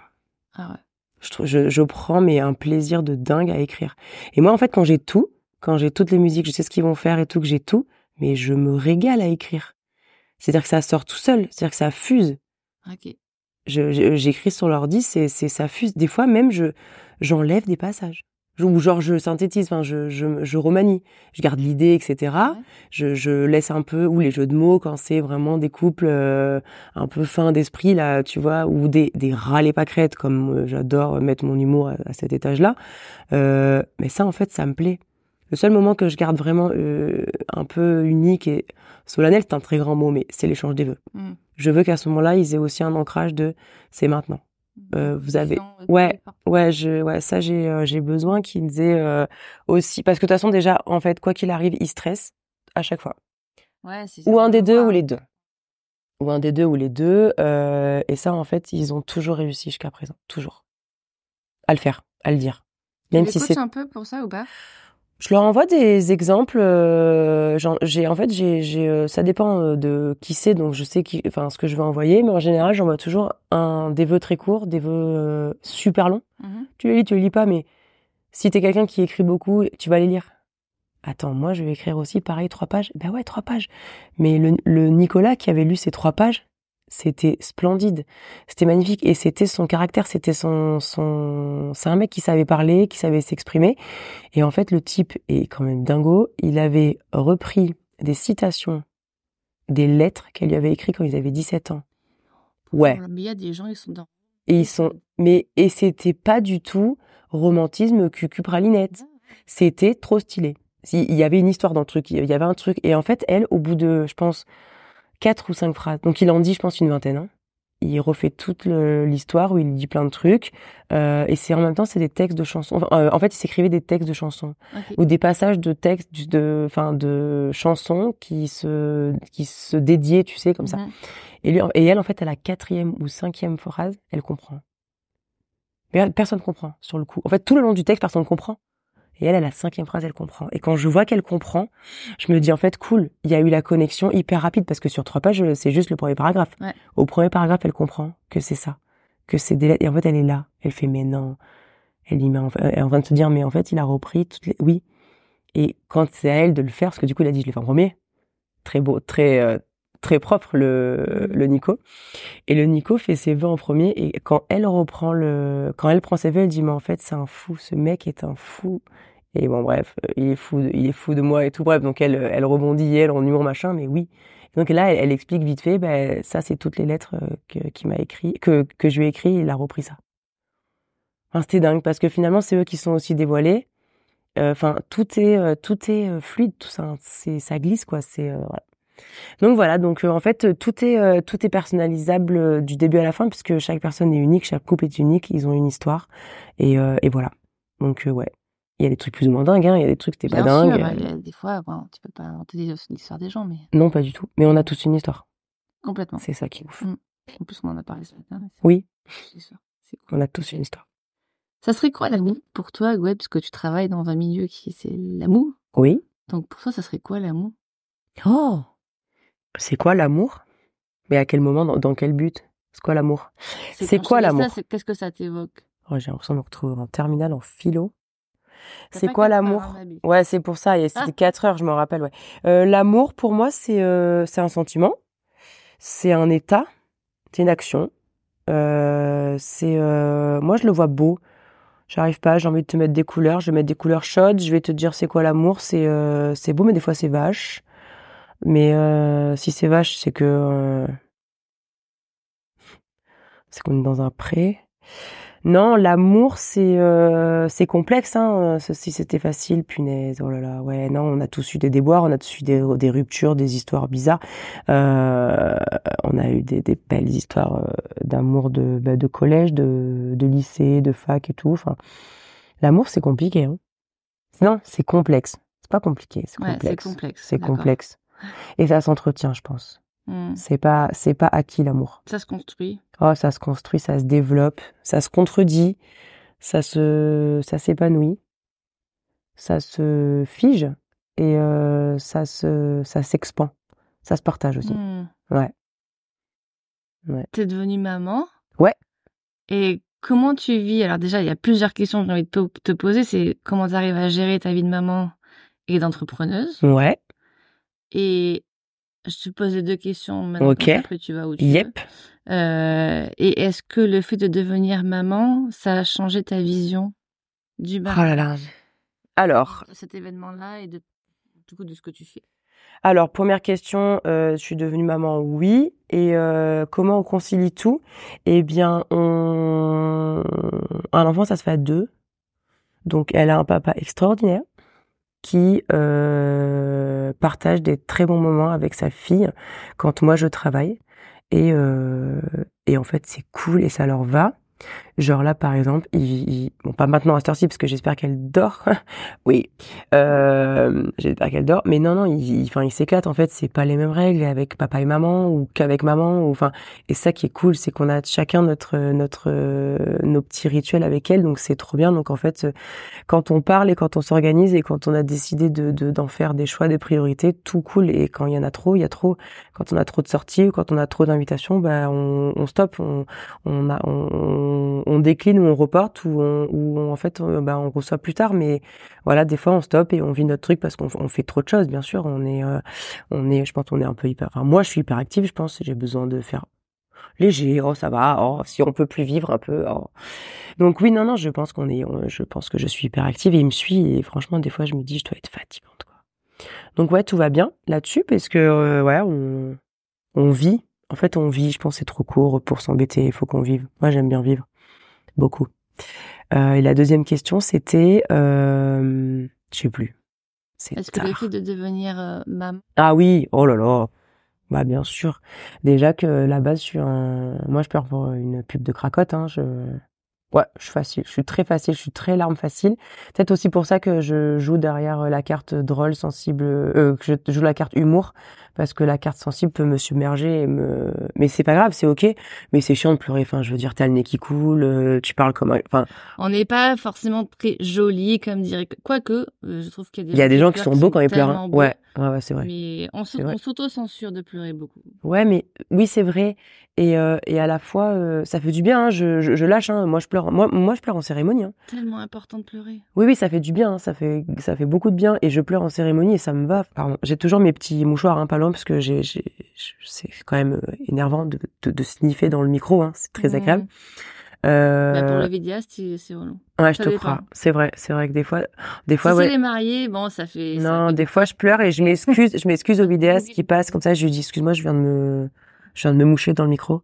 Ah ouais. Je, trouve- je, je prends mais un plaisir de dingue à écrire. Et moi, en fait, quand j'ai tout, quand j'ai toutes les musiques, je sais ce qu'ils vont faire et tout, que j'ai tout, mais je me régale à écrire. C'est-à-dire que ça sort tout seul, c'est-à-dire que ça fuse. Ok. J'écris sur l'ordi, c'est c'est ça fuse. Des fois même, je j'enlève des passages. Ou genre je synthétise, enfin je, je, je remanie. Je garde l'idée, etc. Ouais. Je, je laisse un peu, ou les jeux de mots quand c'est vraiment des couples euh, un peu fins d'esprit, là, tu vois, ou des, des râles et pâquerettes, comme euh, j'adore mettre mon humour à, à cet étage-là. Euh, mais ça, en fait, ça me plaît. Le seul moment que je garde vraiment euh, un peu unique et solennel, c'est un très grand mot, mais c'est l'échange des vœux. Mm. Je veux qu'à ce moment-là, ils aient aussi un ancrage de c'est maintenant. Euh, vous avez- ouais. Ouais, je, ouais, ça j'ai, euh, j'ai besoin qu'ils aient euh, aussi, parce que de toute façon déjà, en fait, quoi qu'il arrive, ils stressent à chaque fois. Ouais, c'est Ou un des deux ou les deux. Ou un des deux ou les deux. et ça, en fait, ils ont toujours réussi jusqu'à présent, toujours, à le faire, à le dire. Même si c'est un peu pour ça ou pas? Je leur envoie des exemples. euh, j'ai, en fait, j'ai, j'ai, euh, ça dépend euh, de qui c'est, donc je sais qui, enfin, ce que je vais envoyer. Mais en général, j'envoie toujours un, des vœux très courts, des vœux euh, super longs. Mhm. Tu les lis, tu les lis pas, mais si t'es quelqu'un qui écrit beaucoup, tu vas les lire. Attends, moi, je vais écrire aussi pareil, trois pages. Ben ouais, trois pages. Mais le, le Nicolas qui avait lu ces trois pages, c'était splendide. C'était magnifique. Et c'était son caractère, c'était son, son, c'est un mec qui savait parler, qui savait s'exprimer. Et en fait, le type est quand même dingo. Il avait repris des citations, des lettres qu'elle lui avait écrites quand ils avaient 17 ans. Ouais. Mais il y a des gens, ils sont dans. Et ils sont, mais, et c'était pas du tout romantisme cucu pralinette. C'était trop stylé. Il y avait une histoire dans le truc, il y avait un truc. Et en fait, elle, au bout de, je pense, quatre ou cinq phrases, donc il en dit, je pense, une vingtaine, hein. Il refait toute l'histoire où il dit plein de trucs. Euh, et c'est en même temps, c'est des textes de chansons. Enfin, euh, en fait, il s'écrivait des textes de chansons ou des passages de textes de, enfin, de chansons qui se, qui se dédiaient, tu sais, comme ça. Mhm. Et, lui, et elle, en fait, à la quatrième ou cinquième phrase, elle comprend. Mais personne comprend sur le coup. En fait, tout le long du texte, personne comprend. Et elle, à la cinquième phrase, elle comprend. Et quand je vois qu'elle comprend, je me dis en fait, cool, il y a eu la connexion hyper rapide parce que sur trois pages, c'est juste le premier paragraphe. Ouais. Au premier paragraphe, elle comprend que c'est ça, que c'est des lettres. Et en fait, elle est là. Elle fait mais non. Elle y met en, elle est en train de se dire mais en fait, il a repris toutes les. Oui. Et quand c'est à elle de le faire, parce que du coup, il a dit je l'ai fait en premier. Très beau, très euh, très propre le le Nico. Et le Nico fait ses vœux en premier et quand elle reprend le quand elle prend ses vœux, elle dit mais en fait, c'est un fou, ce mec est un fou. Et bon bref, il est fou de, il est fou de moi et tout bref, donc elle elle rebondit elle en humour machin mais oui. Donc là, elle, explique vite fait, ben ça c'est toutes les lettres euh, que qu'il m'a écrit que que je lui ai écrit, il a repris ça. Enfin, c'était dingue parce que finalement c'est eux qui sont aussi dévoilés. Euh, Enfin tout est euh, tout est euh, fluide, tout ça, c'est ça glisse quoi. C'est voilà. Donc voilà, donc en fait tout est tout est personnalisable du début à la fin puisque chaque personne est unique, chaque couple est unique, ils ont une histoire et et voilà. Donc ouais, il y a des trucs plus ou moins dingues, hein, il y a des trucs t'es pas dingue. sûr, euh, a des fois, bon, tu peux pas inventer l'histoire des gens, mais. Non, pas du tout. Mais on a tous une histoire. Complètement. C'est ça qui est ouf. Mm. En plus, on en a parlé ce matin. Oui. C'est ça. Cool. On a tous une histoire. Ça serait quoi l'amour pour toi, ouais, parce que tu travailles dans un milieu qui c'est l'amour? Oui. Donc pour toi, ça serait quoi l'amour? Oh C'est quoi l'amour? Mais à quel moment dans, dans quel but? C'est quoi l'amour? C'est quoi l'amour? Qu'est-ce que ça t'évoque? Oh, J'ai l'impression de me retrouver en terminale en philo. C'est quoi l'amour hein, Ouais, c'est pour ça. et C'était Ah. 4 heures, je me rappelle. Ouais. Euh, L'amour, pour moi, c'est euh, c'est un sentiment, c'est un état, c'est une action. Euh, c'est moi, je le vois beau. J'arrive pas. J'ai envie de te mettre des couleurs. Je vais mettre des couleurs chaudes. Je vais te dire c'est quoi l'amour. C'est c'est beau, mais des fois c'est vache. Mais si c'est vache, c'est que c'est qu'on est dans un pré. Non, l'amour, c'est euh, c'est complexe. Hein. Ça, Si c'était facile, punaise, oh là là. Ouais, non, on a tous eu des déboires, on a tous eu des, des ruptures, des histoires bizarres. Euh, on a eu des, des belles histoires euh, d'amour de, bah, de collège, de, de lycée, de fac et tout. Enfin, l'amour, c'est compliqué. Hein. Non, c'est complexe. C'est pas compliqué, c'est Ouais, c'est complexe. complexe. C'est complexe. Et ça s'entretient, je pense. Hmm. C'est pas, c'est pas acquis l'amour. Ça se construit. Oh, ça se construit, ça se développe, ça se contredit, ça se, ça s'épanouit, ça se fige et euh, ça se, ça s'expand, ça se partage aussi. Hmm. Ouais. Ouais. T'es devenue maman. Ouais. Et comment tu vis? Alors déjà, il y a plusieurs questions que j'ai envie de te- te poser. C'est comment tu arrives à gérer ta vie de maman et d'entrepreneuse? Ouais. Et je te pose les deux questions maintenant. Ok. Après, tu vas où tu Yep. veux. Euh, et est-ce que le fait de devenir maman, ça a changé ta vision du Oh mariage là là. Alors, de cet événement-là et de, du coup, de ce que tu fais alors première question, euh, je suis devenue maman, oui. Et euh, comment on concilie tout? Eh bien, on, un enfant, ça se fait à deux. Donc, elle a un papa extraordinaire qui euh, partage des très bons moments avec sa fille quand moi je travaille. Et, euh, et en fait, c'est cool et ça leur va. Genre là, par exemple, il, il- bon, pas maintenant à cette heure-ci, parce que j'espère qu'elle dort. oui, euh, j'espère qu'elle dort. Mais non, non, il, enfin, il s'éclate. En fait, c'est pas les mêmes règles avec papa et maman ou qu'avec maman. Enfin, et ça qui est cool, c'est qu'on a chacun notre, notre, nos petits rituels avec elle. Donc c'est trop bien. Donc en fait, quand on parle et quand on s'organise et quand on a décidé de, de- d'en faire des choix, des priorités, tout cool. Et quand il y en a trop, il y a trop. Quand on a trop de sorties ou quand on a trop d'invitations, bah on, on stoppe, on, on, on, on décline ou on reporte ou, on, en fait on, bah, on reçoit plus tard. Mais voilà, des fois on stoppe et on vit notre truc parce qu'on on fait trop de choses. Bien sûr, on est, euh, on est, je pense, on est un peu hyper. Enfin, moi, je suis hyper active. Je pense, j'ai besoin de faire léger. Oh, ça va. Oh, si on peut plus vivre un peu. Oh. Donc oui, non, non, je pense qu'on est, je pense que je suis hyper active et il me suit. Et franchement, des fois, je me dis, je dois être fatigante, quoi. Donc ouais, tout va bien là-dessus parce que euh, ouais, on, on vit. En fait, on vit. Je pense c'est trop court pour s'embêter. Il faut qu'on vive. Moi, j'aime bien vivre beaucoup. Euh, et la deuxième question, c'était, euh, je sais plus. C'est Est-ce que le fait de devenir euh, maman, Ah oui, oh là là. Bah bien sûr. Déjà que la base, je suis un... Moi, je pleure pour une pub de cracotte. Hein. Je... Ouais, je suis facile. Je suis très facile. Je suis très larme facile. Peut-être aussi pour ça que je joue derrière la carte drôle, sensible, euh, que je joue la carte humour, parce que la carte sensible peut me submerger et me. Mais c'est pas grave, c'est ok. Mais c'est chiant de pleurer. Enfin, je veux dire, t'as le nez qui coule, euh, tu parles comme. un- Enfin, on n'est pas forcément très joli, comme dirait. Quoique, euh, je trouve qu'il y a des y a des gens qui sont beaux quand ils pleurent. hein. Ouais, ouais, ouais, c'est vrai. Mais on s'auto-censure de pleurer beaucoup. Ouais, mais oui, c'est vrai. Et, euh, et à la fois, euh, ça fait du bien. hein. Je, je, je lâche. Hein. Moi, je pleure. Moi, moi, je pleure en cérémonie. Hein. Tellement important de pleurer. Oui, oui, ça fait du bien. hein. Ça fait, ça fait beaucoup de bien. Et je pleure en cérémonie et ça me va. Pardon. J'ai toujours mes petits mouchoirs, pas loin, parce que j'ai, c'est quand même euh, énervant de, de, de sniffer dans le micro. C'est très agréable. Euh, Bah, pour le vidéaste, c'est relou. ouais, je te dépend. crois. C'est vrai. C'est vrai que des fois, des fois, si ouais. les mariés, bon, ça fait. ça Non, fait- des fois je pleure et je m'excuse, je m'excuse au vidéaste qui passe comme ça, je lui dis excuse-moi, je viens de me je viens de me moucher dans le micro.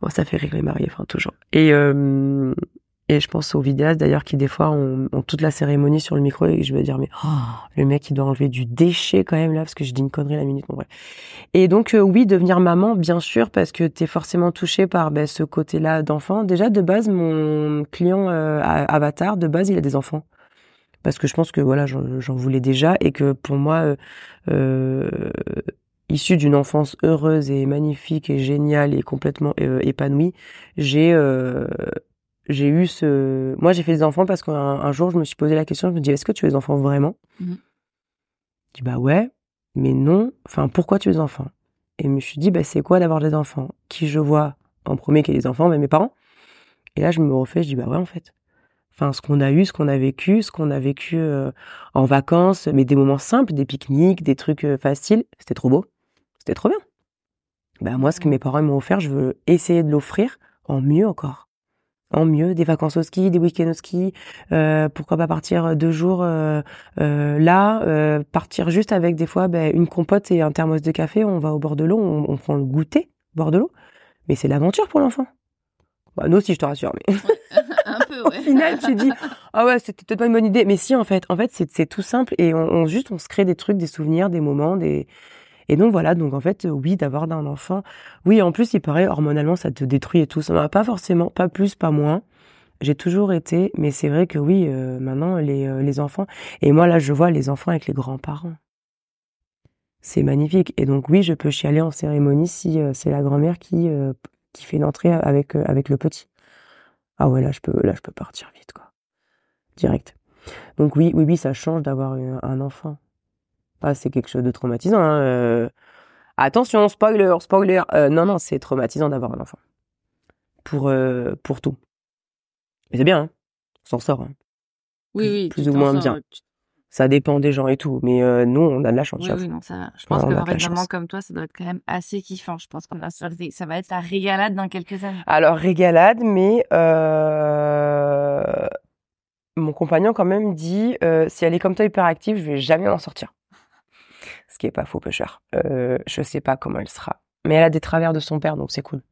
Bon, ça fait rire les mariés, enfin toujours. Et euh, et je pense aux vidéastes d'ailleurs qui des fois ont, toute la cérémonie sur le micro et je vais dire mais oh, le mec il doit enlever du déchet quand même là parce que je dis une connerie la minute. Bon, bref. Et donc euh, oui, devenir maman bien sûr parce que t'es forcément touché par ben, ce côté-là d'enfant. Déjà de base mon client euh, avatar de base il a des enfants parce que je pense que voilà j'en j'en voulais déjà et que pour moi euh, euh, issu d'une enfance heureuse et magnifique et géniale et complètement euh, épanouie, j'ai euh, j'ai eu ce moi j'ai fait des enfants parce qu'un un jour je me suis posé la question je me dis est-ce que tu veux des enfants vraiment? Mhm. je dis bah ouais mais non. Enfin pourquoi tu veux des enfants? Et je me suis dit bah c'est quoi d'avoir des enfants? Qui je vois en premier qui a des enfants bah, mes parents. Et là je me refais je dis bah ouais en fait. Enfin ce qu'on a eu ce qu'on a vécu ce qu'on a vécu euh, en vacances mais des moments simples des pique-niques des trucs euh, faciles c'était trop beau. C'était trop bien. Bah moi ce que mes parents m'ont offert je veux essayer de l'offrir en mieux encore en mieux, des vacances au ski, des week-ends au ski, euh, pourquoi pas partir deux jours euh, euh, là, euh, partir juste avec des fois ben, une compote et un thermos de café, on va au bord de l'eau, on, on prend le goûter bord de l'eau, mais c'est l'aventure pour l'enfant. Bah, nous aussi, je te rassure, mais Un peu, au final, tu dis, ah ouais, c'était peut-être pas une bonne idée, mais si, en fait, en fait, c'est c'est tout simple et on, on- juste, on se crée des trucs, des souvenirs, des moments, des et donc voilà, donc en fait, oui, d'avoir un enfant, oui, en plus, il paraît hormonalement, ça te détruit et tout, ça pas forcément, pas plus, pas moins. J'ai toujours été, mais c'est vrai que oui, euh, maintenant les euh, les enfants et moi là, je vois les enfants avec les grands-parents. C'est magnifique et donc oui, je peux chialer en cérémonie si euh, c'est la grand-mère qui euh, qui fait une entrée avec euh, avec le petit. Ah ouais, là je peux là je peux partir vite quoi. Direct. Donc oui, oui oui, ça change d'avoir un enfant. Ah, c'est quelque chose de traumatisant hein, euh. Attention, spoiler, spoiler. Euh, non non, c'est traumatisant d'avoir un enfant. Pour euh, pour tout. Mais c'est bien hein. On s'en sort hein. Oui, Plus- oui. plus ou moins sors, bien. tu- Ça dépend des gens et tout, mais euh, nous on a de la chance. Oui, oui, non, ça va. Je pense Ouais, a la fait, maman comme toi, ça doit être quand même assez kiffant. Je pense qu'on des- ça va être la régalade dans quelques années. Alors régalade, mais mon compagnon quand même dit si elle est comme toi hyperactive, je vais jamais en sortir. Ce qui est pas faux, peu cher. Euh, je sais pas comment elle sera, mais elle a des travers de son père, donc c'est cool.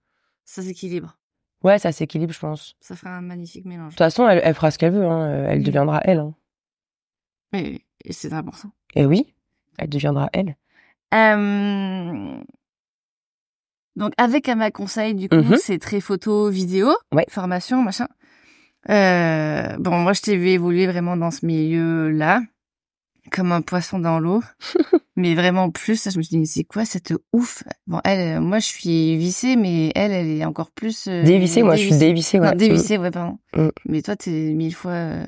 Ça s'équilibre. Ouais, ça s'équilibre, je pense. Ça fera un magnifique mélange. De toute façon, elle, elle fera ce qu'elle veut. Hein. euh, Elle Oui. deviendra elle. Hein. Mais et c'est important. Et oui, elle deviendra elle. Euh, Donc avec ma conseil, du coup, Mhm. c'est très photo, vidéo, Ouais. formation, machin. Euh, bon, moi, je t'ai vu évoluer vraiment dans ce milieu-là, comme un poisson dans l'eau. mais vraiment plus, je me suis dit, c'est quoi cette ouf? Bon, elle, euh, moi, je suis vissée, mais elle, elle est encore plus... euh, Dévissée, moi, je suis dévissée. Ouais. Non, dévissée, ouais, pardon. Mm. Mais toi, t'es mille fois... euh,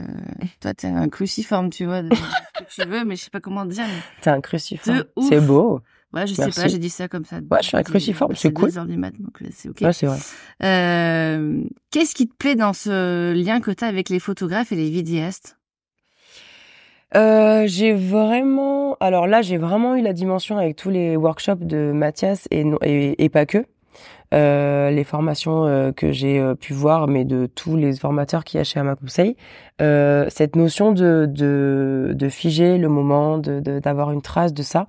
toi, t'es un cruciforme, tu vois, de ce que tu veux, mais je sais pas comment dire. mais- Mm. T'es un cruciforme. C'est beau. Ouais, je sais pas, j'ai dit ça comme ça. Ouais, je suis un cruciforme, c'est cool. mat, donc euh, c'est ok. Ouais, c'est vrai. Euh, Qu'est-ce qui te plaît dans ce lien que tu as avec les photographes et les vidéastes? Euh, j'ai vraiment, alors là, j'ai vraiment eu la dimension avec tous les workshops de Mathias et, pas que. Euh, les formations euh, que j'ai euh, pu voir, mais de tous les formateurs qui y a chez Ama Conseil, euh, cette notion de, de, de figer le moment, de de- d'avoir une trace de ça,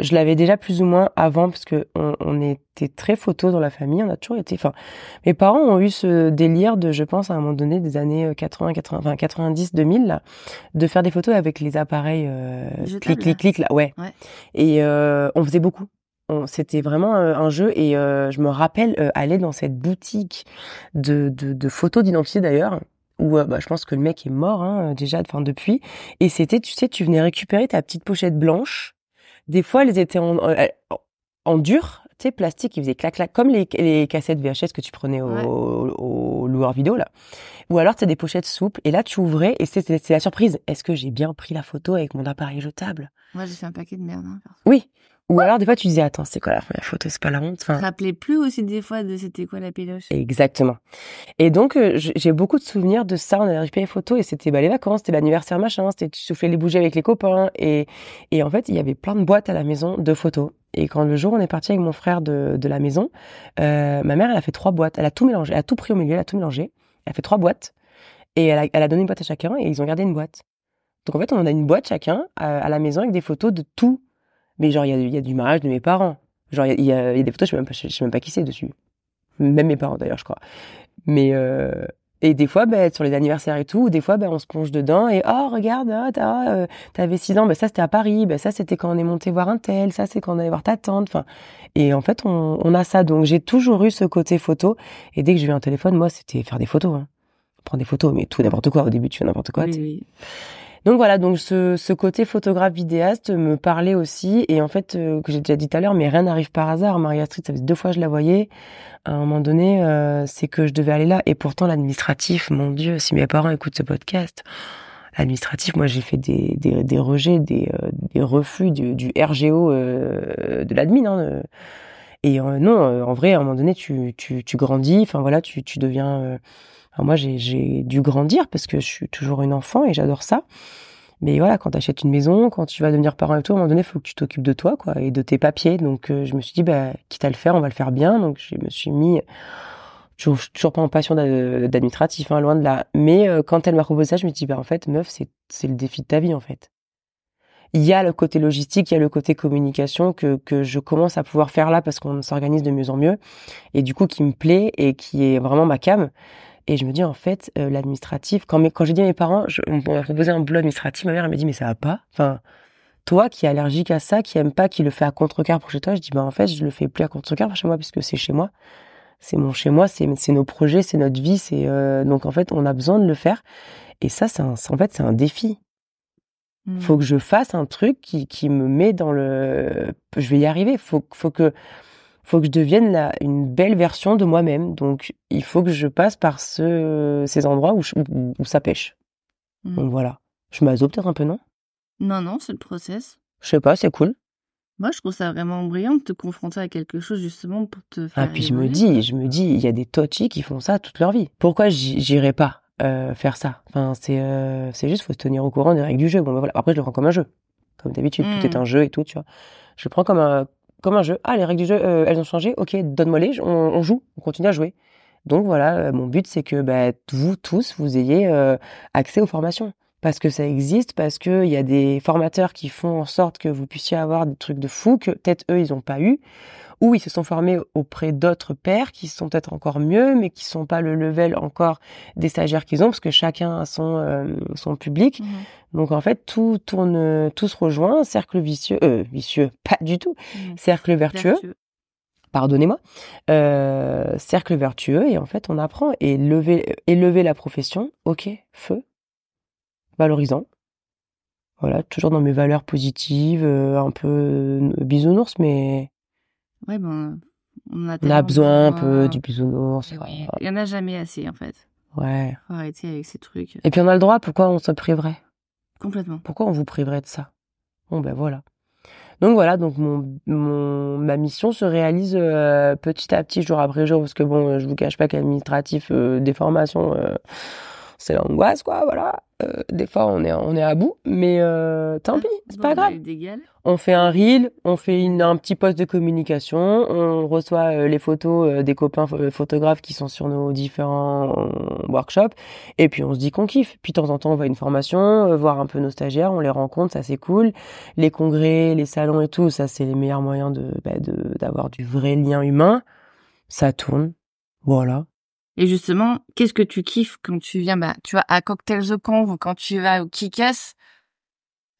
je l'avais déjà plus ou moins avant parce que on, on était très photo dans la famille, on a toujours été. Enfin, mes parents ont eu ce délire de, je pense, à un moment donné des années 80, 80, enfin 90, 2000, là, de faire des photos avec les appareils euh, clic, clic, clic, là, ouais. Ouais. Et euh, on faisait beaucoup. On- C'était vraiment euh, un jeu et euh, je me rappelle euh, aller dans cette boutique de, de, de photos d'identité d'ailleurs où euh, bah, je pense que le mec est mort hein, déjà enfin depuis et c'était tu sais tu venais récupérer ta petite pochette blanche des fois elles étaient en, en, en dur tu sais plastique qui faisait clac clac comme les, les cassettes VHS que tu prenais au, Ouais. au, au loueur vidéo là ou alors tu des pochettes souples et là tu ouvrais et c'est la surprise est-ce que j'ai bien pris la photo avec mon appareil jetable? Moi, j'ai fait un paquet de merde. Hein, oui ou alors des fois tu disais attends c'est quoi la première photo? C'est pas la honte Je te enfin rappelais plus aussi des fois de c'était quoi la péloche Exactement. Et donc, euh, j'ai beaucoup de souvenirs de ça. On avait récupéré les photos et c'était bah, les vacances, c'était l'anniversaire machin, c'était tu soufflais les bougies avec les copains. Et, et en fait, il y avait plein de boîtes à la maison de photos. Et quand le jour on est parti avec mon frère de, de la maison, euh, ma mère, elle a fait trois boîtes. Elle a tout mélangé, elle a tout pris au milieu, elle a tout mélangé. Elle a fait trois boîtes et elle a, elle a donné une boîte à chacun et ils ont gardé une boîte. Donc en fait, on a une boîte chacun à, à la maison avec des photos de tout. Mais genre, il y a, y a du mariage de mes parents. Genre, il y y a- il y a des photos, je sais même pas, je sais même pas qui c'est dessus. Même mes parents d'ailleurs, je crois. Mais euh, et des fois, ben, sur les anniversaires et tout, des fois, ben, on se plonge dedans et oh regarde, ah, t'as, euh, t'avais 6 ans, ben ça c'était à Paris, ben ça c'était quand on est monté voir un tel, ça c'est quand on allait voir ta tante. Enfin, et en fait, on, on a ça. Donc j'ai toujours eu ce côté photo. Et dès que j'ai eu un téléphone, moi, c'était faire des photos. Hein. Prendre des photos, mais tout n'importe quoi. Au début, tu fais n'importe quoi. Oui. Donc voilà, donc ce, côté photographe vidéaste me parlait aussi et en fait euh, que j'ai déjà dit tout à l'heure, mais rien n'arrive par hasard. Maria Street, ça faisait deux fois que je la voyais. À un moment donné, euh, c'est que je devais aller là et pourtant l'administratif, mon Dieu, si mes parents écoutent ce podcast, l'administratif, moi j'ai fait des, rejets, des, euh, des refus du, RGO de l'admin. Hein, et non, en vrai, à un moment donné, tu, tu, grandis. Enfin voilà, tu deviens moi, j'ai dû grandir parce que je suis toujours une enfant et j'adore ça. Mais voilà, quand tu achètes une maison, quand tu vas devenir parent et tout, à un moment donné, il faut que tu t'occupes de toi, quoi, et de tes papiers. Donc, euh, je me suis dit, bah, quitte à le faire, on va le faire bien. Donc, je me suis mis, toujours, toujours pas en passion d'administratif, hein, loin de là. Mais euh, quand elle m'a proposé ça, je me dit, bah, en fait, meuf, c'est le défi de ta vie, en fait. Il y a le côté logistique, il y a le côté communication que, que je commence à pouvoir faire là parce qu'on s'organise de mieux en mieux. Et du coup, qui me plaît et qui est vraiment ma cam. Et je me dis, en fait, euh, l'administratif, quand, quand j'ai dit à mes parents, je, on m'a proposé un boulot administratif, ma mère, elle m'a dit, mais ça va pas. Enfin, toi qui es allergique à ça, qui aime pas, qui le fait à contre-cœur pour chez toi, je dis, bah, en fait, je le fais plus à contre-cœur pour chez moi, puisque c'est chez moi. C'est mon chez moi, c'est, c'est nos projets, c'est notre vie, c'est, euh, donc en fait, on a besoin de le faire. Et ça, c'est en fait, c'est un défi. Mmh. Faut que je fasse un truc qui, qui me met dans le, je vais y arriver. Faut, faut que, faut que je devienne la, une belle version de moi-même. Donc, il faut que je passe par ce, ces endroits où, où, ça pêche. Mmh. Donc voilà. Je m'azo peut-être un peu, non? Non, non, c'est le process. Je sais pas, c'est cool. Moi, je trouve ça vraiment brillant de te confronter à quelque chose justement pour te faire. Ah, puis je me dis, je me dis, il y a des tochis qui font ça toute leur vie. Pourquoi j'irais pas euh, faire ça? Enfin, c'est euh, c'est juste, faut se tenir au courant des règles du jeu. Bon, ben voilà. Après, je le prends comme un jeu, comme d'habitude. Tout est mmh. un jeu et tout, tu vois. Je le prends comme un comme un jeu. Ah, les règles du jeu, euh, elles ont changé. Ok, donne-moi-les, on, joue, on continue à jouer. Donc voilà, euh, mon but, c'est que bah, vous tous, vous ayez euh, accès aux formations. Parce que ça existe, parce qu'il y a des formateurs qui font en sorte que vous puissiez avoir des trucs de fou que peut-être eux, ils n'ont pas eu ou ils se sont formés auprès d'autres pairs qui sont peut-être encore mieux, mais qui sont pas le level encore des stagiaires qu'ils ont, parce que chacun a son, euh, son public. Mmh. Donc en fait, tout tourne, tout se rejoint, cercle vicieux, euh, vicieux, pas du tout, mmh. cercle vertueux. Pardonnez-moi, euh, cercle vertueux et en fait on apprend et lever, élever la profession, ok, feu, valorisant, voilà, toujours dans mes valeurs positives, euh, un peu bisounours, mais Ouais, ben, on a, on a besoin un peu du bisounours. Il y en a jamais assez, en fait. Ouais. Faut arrêter avec ces trucs. Et puis on a le droit, pourquoi on se priverait? Complètement. Pourquoi on vous priverait de ça? Bon, ben voilà. Donc voilà, donc mon, mon ma mission se réalise euh, petit à petit, jour après jour, parce que bon, je vous cache pas qu'administratif, euh, des formations, euh, c'est l'angoisse, quoi, voilà. Euh, des fois, on est, on est à bout, mais euh, tant pis, c'est pas grave. On fait un reel, on fait une, un petit post de communication, on reçoit euh, les photos des copains photographes qui sont sur nos différents workshops, et puis on se dit qu'on kiffe. Puis de temps en temps, on va à une formation, voir un peu nos stagiaires, on les rencontre, ça c'est cool. Les congrès, les salons et tout, ça c'est les meilleurs moyens de bah, d'avoir du vrai lien humain. Ça tourne, voilà. Et justement, qu'est-ce que tu kiffes quand tu viens, bah, tu vois, à Cocktails the Conv ou quand tu vas au Kikas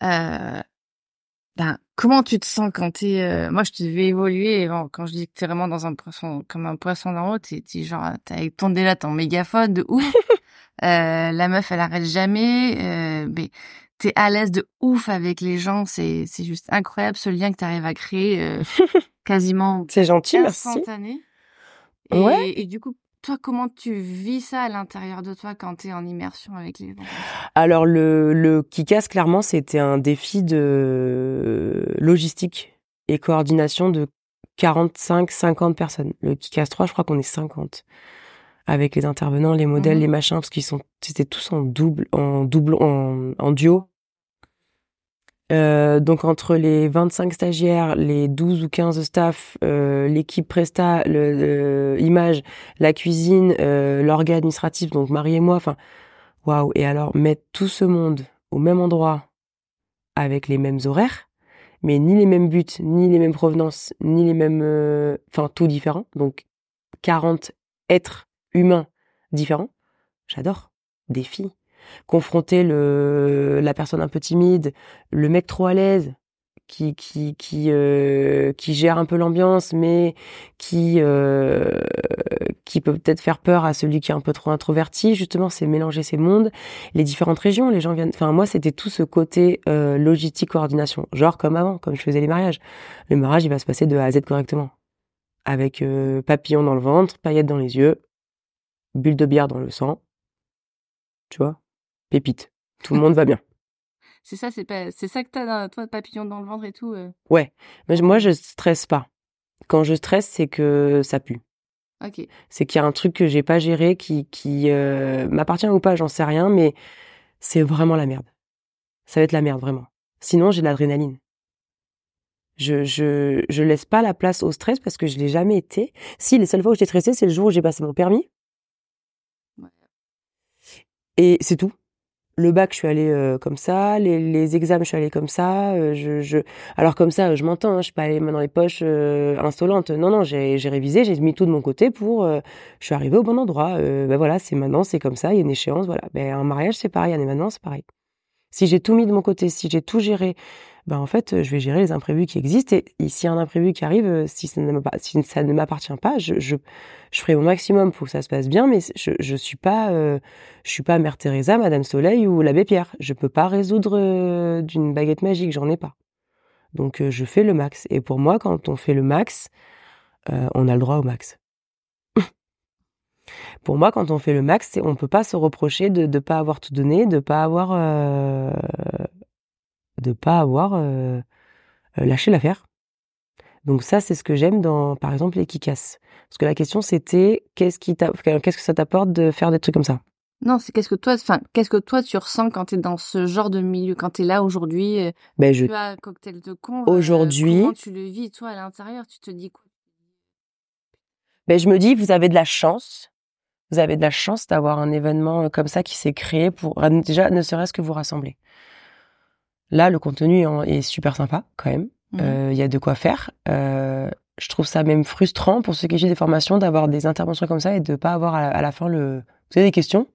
euh, ben, comment tu te sens quand t'es, euh, moi, je te vais évoluer, quand je dis que t'es vraiment dans un poisson, comme un poisson dans l'eau, t'es, t'es genre, t'as avec ton là ton mégaphone de ouf. euh, la meuf, elle arrête jamais, euh, mais t'es à l'aise de ouf avec les gens, c'est, c'est juste incroyable ce lien que t'arrives à créer, euh, quasiment. C'est gentil, merci. Et, ouais. et du coup, toi, comment tu vis ça à l'intérieur de toi quand tu es en immersion avec les gens? Alors, le, le Kikas, clairement, c'était un défi de logistique et coordination de 45, 50 personnes. Le Kikas 3, je crois qu'on est 50 avec les intervenants, les modèles, mmh les machins, parce qu'ils sont, c'était tous en double, en double, en, en duo. Euh, donc entre les 25 stagiaires, les 12 ou 15 staff, euh, l'équipe Presta, le, image, la cuisine, euh, administratif, donc Marie et moi, enfin, waouh. Et alors mettre tout ce monde au même endroit, avec les mêmes horaires, mais ni les mêmes buts, ni les mêmes provenances, ni les mêmes, euh, enfin tout différent. Donc 40 êtres humains différents. J'adore. Défi confronter le, la personne un peu timide, le mec trop à l'aise, qui qui qui euh, qui gère un peu l'ambiance, mais qui euh, qui peut peut-être faire peur à celui qui est un peu trop introverti. Justement, c'est mélanger ces mondes, les différentes régions. Les gens viennent. Enfin, moi, c'était tout ce côté euh, logistique, coordination, genre comme avant, comme je faisais les mariages. Le mariage, il va se passer de A à Z correctement, avec euh, papillon dans le ventre, paillettes dans les yeux, bulle de bière dans le sang. Tu vois, pépite. Tout le monde va bien. C'est ça, c'est pas, c'est ça que t'as, dans, toi, papillon dans le ventre et tout. euh. Ouais, mais moi je stresse pas. Quand je stresse, c'est que ça pue. Ok. C'est qu'il y a un truc que j'ai pas géré qui qui euh, m'appartient ou pas, j'en sais rien, mais c'est vraiment la merde. Ça va être la merde vraiment. Sinon, j'ai de l'adrénaline. Je je je laisse pas la place au stress parce que je l'ai jamais été. Si les seules fois où j'étais stressée, c'est le jour où j'ai passé mon permis. Ouais. Et c'est tout. Le bac, je suis allée euh, comme ça. Les, les examens, je suis allée comme ça. euh, je, je... Alors comme ça, je m'entends. Hein, je suis pas allée dans les poches euh. Non, non, j'ai révisé, j'ai mis tout de mon côté pour. euh, je suis arrivée au bon endroit. Ben voilà, c'est maintenant, c'est comme ça. Il y a une échéance, voilà. Ben un mariage, c'est pareil. Un événement, c'est pareil. Si j'ai tout mis de mon côté, si j'ai tout géré, ben en fait, je vais gérer les imprévus qui existent. Et, et s'il y a un imprévu qui arrive, euh, si ça ne ne m'appartient pas, je, ferai au maximum pour que ça se passe bien. Mais je je suis pas euh, suis pas Mère Teresa, Madame Soleil ou l'abbé Pierre. Je peux pas résoudre euh, d'une baguette magique, j'en ai pas. Donc je fais le max. Et pour moi, quand on fait le max, on a le droit au max. pour moi, quand on fait le max, on peut pas se reprocher de ne pas avoir tout donné, de pas avoir de pas avoir euh, euh, lâché l'affaire. Donc ça, c'est ce que j'aime dans, par exemple, les Kikas. Parce que la question, c'était qu'est-ce qui qu'est-ce que ça t'apporte de faire des trucs comme ça? Non, c'est qu'est-ce que toi, enfin, qu'est-ce que toi tu ressens quand t'es dans ce genre de milieu, quand t'es là aujourd'hui, euh, Ben je tu as cocktail de con. Aujourd'hui- comment tu le vis toi à l'intérieur? Tu te dis quoi? Ben, je me dis, vous avez de la chance. Vous avez de la chance d'avoir un événement euh, comme ça qui s'est créé pour, euh, déjà, ne serait-ce que vous rassembler. Là, le contenu est super sympa, quand même. Mhm. Euh, Il y a de quoi faire. Euh, je trouve ça même frustrant pour ceux qui suivent des formations d'avoir des interventions comme ça et de pas avoir à, à la fin le, vous avez des questions?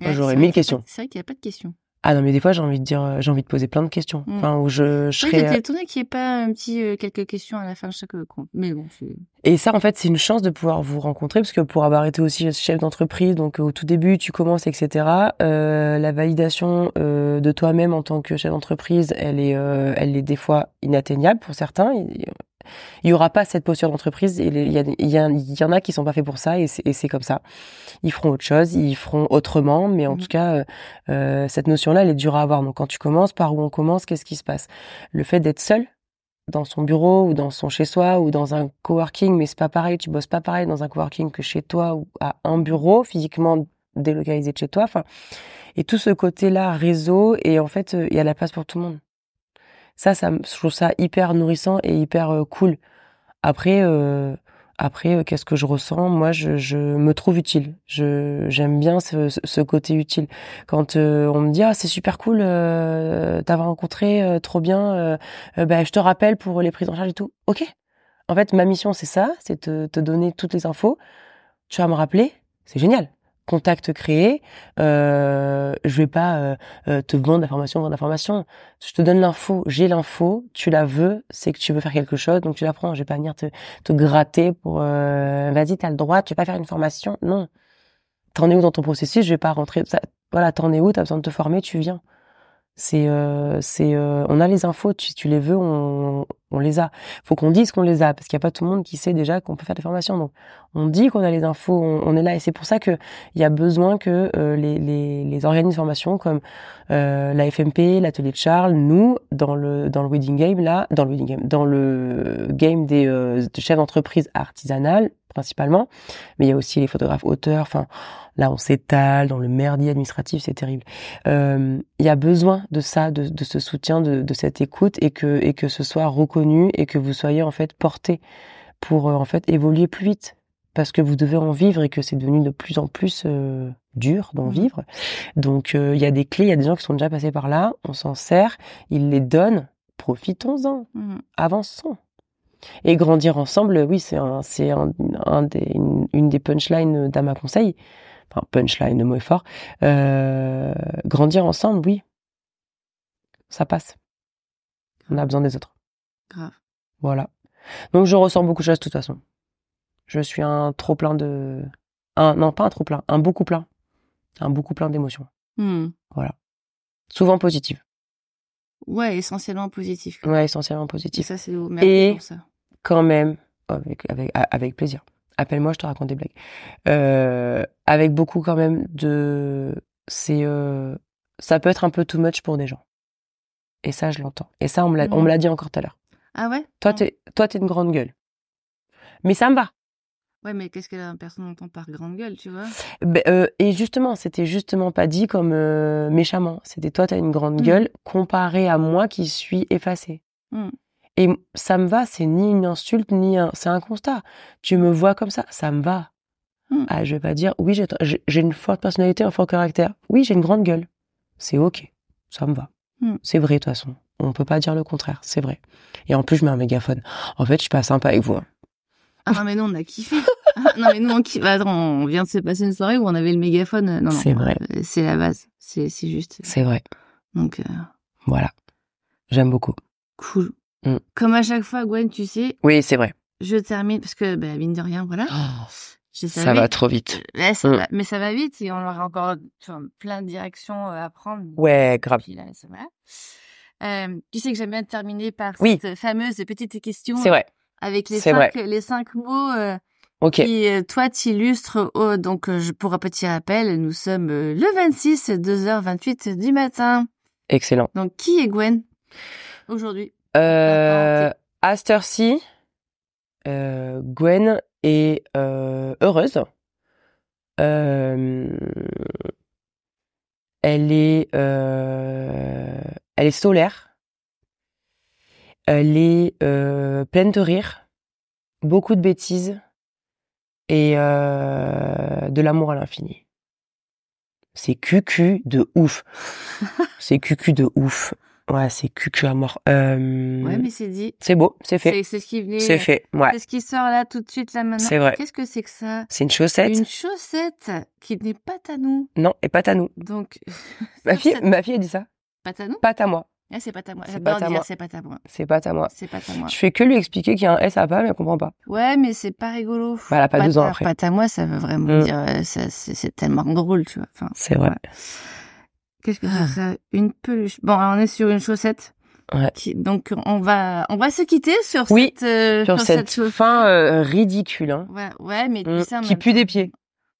moi, Ouais, j'aurais mille questions. C'est vrai qu'il n'y a pas de questions. Ah non, mais des fois, j'ai envie de dire, euh, j'ai envie de poser plein de questions. Mm. Enfin, où je, je Oui, serais, j'étais étonnée qu'il n'y ait pas un petit euh, quelques questions à la fin de chaque euh, compte. Mais bon, c'est. Et ça, en fait, c'est une chance de pouvoir vous rencontrer, parce que pour avoir été aussi chef d'entreprise, donc au tout début, tu commences, etc. Euh, la validation euh, de toi-même en tant que chef d'entreprise, elle est, euh, elle est des fois inatteignable pour certains. Il y aura pas cette posture d'entreprise. Il y, a- il y, a- il y en a qui sont pas faits pour ça, et c'est comme ça. Ils feront autre chose, ils feront autrement, mais en Mhm. tout cas, euh, euh, cette notion-là, elle est dure à avoir. Donc, quand tu commences, par où on commence, qu'est-ce qui se passe? Le fait d'être seul dans son bureau ou dans son chez-soi ou dans un coworking, mais c'est pas pareil, tu bosses pas pareil dans un coworking que chez toi ou à un bureau physiquement délocalisé de chez toi. Enfin, et tout ce côté-là, réseau, et en fait, euh, il y a la place pour tout le monde. Ça, ça, je trouve ça hyper nourrissant et hyper euh, cool. Après, euh, après, euh, qu'est-ce que je ressens? Moi, je, je me trouve utile. Je, j'aime bien ce, ce- côté utile. Quand euh, on me dit ah c'est super cool euh, t'avoir rencontré, euh, trop bien. Euh, bah, je te rappelle pour les prises en charge et tout. Ok. En fait, ma mission c'est ça, c'est te, te donner toutes les infos. Tu vas me rappeler, c'est génial. Contact créé. Euh, je vais pas euh, euh, te vendre l'information, vendre l'information. Je te donne l'info, j'ai l'info, tu la veux, c'est que tu veux faire quelque chose, donc tu la prends. Je vais pas venir te, te gratter pour euh, vas-y, t'as le droit, tu vas pas faire une formation. Non. T'en es où dans ton processus? Je vais pas rentrer. Ça, voilà, t'en es où? T'as besoin de te former, tu viens. C'est, euh, c'est, euh, on a les infos. Tu, tu les veux, on, on les a. Faut qu'on dise qu'on les a, parce qu'il y a pas tout le monde qui sait déjà qu'on peut faire des formations. Donc, on dit qu'on a les infos, on, est là, et c'est pour ça que il y a besoin que euh, les, les, les organismes de formation comme euh, la FMP, l'atelier de Charles, nous, dans le dans le wedding game là, dans le wedding game, dans le game des euh, de chefs d'entreprise artisanales principalement, mais il y a aussi les photographes auteurs. Enfin, là, on s'étale dans le merdier administratif, c'est terrible. Euh, Il y a besoin de ça, de, de ce soutien, de, de cette écoute, et que et que ce soit reconnu et que vous soyez en fait porté pour euh, en fait évoluer plus vite parce que vous devez en vivre et que c'est devenu de plus en plus euh, dur d'en Mhm. vivre. Donc euh, il y a des clés, il y a des gens qui sont déjà passés par là, on s'en sert, ils les donnent, profitons-en, Mhm. avançons. Et grandir ensemble, oui, c'est un, c'est un, un des, une, une des punchlines d'Ama Conseil. Enfin, punchline, le mot est fort. Euh, grandir ensemble, oui. Ça passe. On a besoin des autres. Grave. Voilà. Donc je ressens beaucoup de choses de toute façon. Je suis un trop plein de, un non pas un trop plein, un beaucoup plein, un beaucoup plein d'émotions. Hmm. Voilà. Souvent positives. Ouais, essentiellement positif. Ouais, essentiellement Et positives. ça, c'est merci Et- pour ça. Quand même, avec avec avec plaisir. Appelle-moi, je te raconte des blagues. Euh, avec beaucoup quand même de, c'est, euh, ça peut être un peu too much pour des gens. Et ça, je l'entends. Et ça, on me l'a, on me l'a dit encore tout à l'heure. Ah ouais? Toi, t'es, toi, t'es une grande gueule. Mais ça me va. Ouais, mais qu'est-ce que la personne entend par grande gueule, tu vois? Ben, euh, et justement, c'était justement pas dit comme euh, méchamment. C'était toi, t'as une grande Mm. gueule comparé à moi qui suis effacée. Mm. Et ça me va, c'est ni une insulte, ni un, c'est un constat. Tu me vois comme ça, ça me va. Mm. Ah, je vais pas dire, oui, j'ai, j'ai une forte personnalité, un fort caractère. Oui, j'ai une grande gueule. C'est ok. Ça me va. C'est vrai, de toute façon. On peut pas dire le contraire, c'est vrai. Et en plus, je mets un mégaphone. En fait, je suis pas sympa avec vous. hein. Ah non, mais nous, on a kiffé. Ah, non, mais nous, on kiffe. Attends, on vient de se passer une soirée où on avait le mégaphone. Non, non. C'est vrai. euh, C'est la base. C'est juste. C'est vrai. Donc, euh, Voilà. J'aime beaucoup. cool. Mm. Comme à chaque fois, Gwen, tu sais, Oui, c'est vrai. je termine parce que, ben, mine de rien, voilà. Je ça va trop vite. Ouais, ça Mm. va- mais ça va vite et on aura encore plein de directions euh, à prendre. Ouais, grave. Puis là, ça. Euh, tu sais que j'aime bien terminer par Oui. cette fameuse petite question C'est vrai. avec les cinq, vrai. les cinq mots euh, Ok. qui, euh, toi, t'illustrent. au- donc, euh, pour un petit rappel, nous sommes euh, le 26, 2h28 du matin. Excellent. Donc, qui est Gwen aujourd'hui? Euh, Attends, à cette heure-ci, euh, Gwen est euh, heureuse. Elle est, elle est solaire. Elle est euh, pleine de rire, beaucoup de bêtises et euh, de l'amour à l'infini. C'est cucu de ouf. c'est cucu de ouf. Ouais, c'est cucu à mort. Euh, Ouais, mais c'est dit. c'est beau, c'est fait. C'est ce qui venait. C'est fait, ouais. C'est ce qui sort là tout de suite, là maintenant. C'est vrai. Qu'est-ce que c'est que ça? C'est une chaussette. Une chaussette qui n'est pas à nous. Non, et pas à nous. Donc, Ma fille, ma fille a dit ça. Pas à nous Pas à moi. Ah, c'est pas à moi. C'est pas à moi. c'est pas à moi. C'est pas à moi. C'est pas à moi. Je fais que lui expliquer qu'il y a un S à pas, mais elle comprend pas. Ouais, mais c'est pas rigolo. Bah, elle a pas 12 ans à- après. Pas à moi, ça veut vraiment Mm. dire, euh, ça, c'est tellement drôle, tu vois. Enfin, C'est vrai. ouais. Qu'est-ce que c'est ça? Une peluche. Bon, alors, on est sur une chaussette. Ouais. Qui- donc, on va, on va se quitter sur Oui, cette, euh, Sur cette chaussette. fin euh, ridicule, hein. Ouais, ouais, mais Mm, sais, en qui pue des pieds.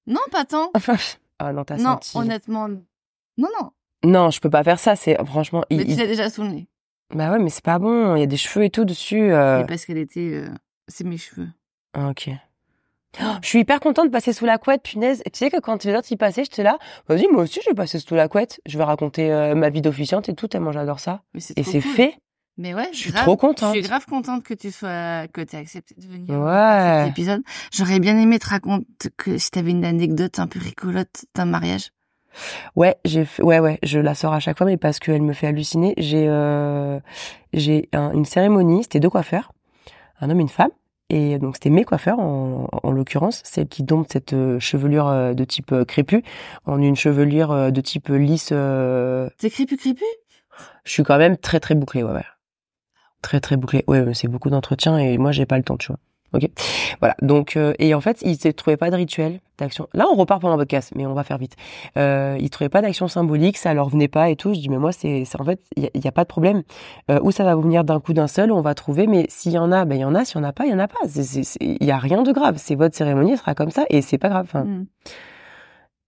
Non, pas tant. Enfin, ah non, t'as Non, senti. honnêtement. Non, non. Non, je peux pas faire ça. C'est franchement. il- Mais tu il- l'as déjà sous le nez. Bah ouais, mais c'est pas bon. Il y a des cheveux et tout dessus. euh. Et parce qu'elle était, euh, c'est mes cheveux. Ah, Ok. Oh, Je suis hyper contente de passer sous la couette, punaise. Et tu sais que quand les autres y passaient, j'étais là. Vas-y, moi aussi, je vais passer sous la couette. Je vais raconter euh, ma vie d'officiante et tout, tellement j'adore ça. Et c'est cool. fait. Mais ouais, Je suis grave, trop contente. Je suis grave contente que tu sois, que tu aies accepté de venir Ouais. à cet épisode. J'aurais bien aimé te raconter que si t'avais une anecdote un peu rigolote d'un mariage. Ouais, j'ai fait, ouais, ouais, je la sors à chaque fois, mais parce qu'elle me fait halluciner. J'ai, euh, j'ai un- une cérémonie, c'était deux coiffeurs, un homme et une femme. Et donc, c'était mes coiffeurs, en, en l'occurrence, celle qui dompte cette euh, chevelure euh, de type euh, crépus en une chevelure de type lisse. T'es crépu crépu Je suis quand même très, très bouclée, ouais, ouais. Très, très bouclée. Ouais, mais c'est beaucoup d'entretien et moi, j'ai pas le temps, tu vois. Ok. Voilà. Donc, euh, et en fait, ils ne trouvaient pas de rituel, d'action. Là, on repart pendant un podcast, mais on va faire vite. Euh, ils trouvaient pas d'action symbolique, ça leur venait pas et tout. Je dis, mais moi, c'est, en fait, il y, a- pas de problème. Euh, où ça va vous venir d'un coup d'un seul, on va trouver. Mais s'il y en a, ben il y en a. S'il y en a pas, il y en a pas. Il y a rien de grave. C'est votre cérémonie, elle sera comme ça et c'est pas grave. Enfin, Mm.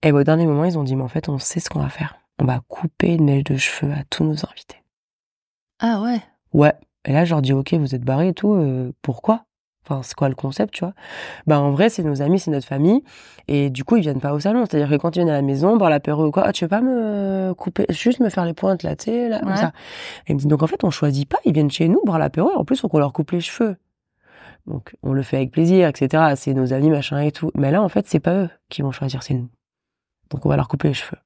et au dernier moment, ils ont dit, mais en fait, on sait ce qu'on va faire. On va couper une mèche de cheveux à tous nos invités. Ah ouais. Ouais. Et là, je leur dis, ok, vous êtes barrés et tout, euh, pourquoi? Enfin, c'est quoi le concept, tu vois Bah, en vrai, c'est nos amis, c'est notre famille. Et du coup, ils viennent pas au salon. C'est-à-dire que quand ils viennent à la maison, boire l'apéro ou quoi, ah, tu veux pas me couper, juste me faire les pointes là, tu sais, là, comme ça. Et ils me disent, donc en fait, on choisit pas, ils viennent chez nous boire l'apéro et en plus, faut qu'on leur coupe les cheveux. Donc, on le fait avec plaisir, etc. C'est nos amis, machin et tout. Mais là, en fait, c'est pas eux qui vont choisir, c'est nous. Donc, on va leur couper les cheveux.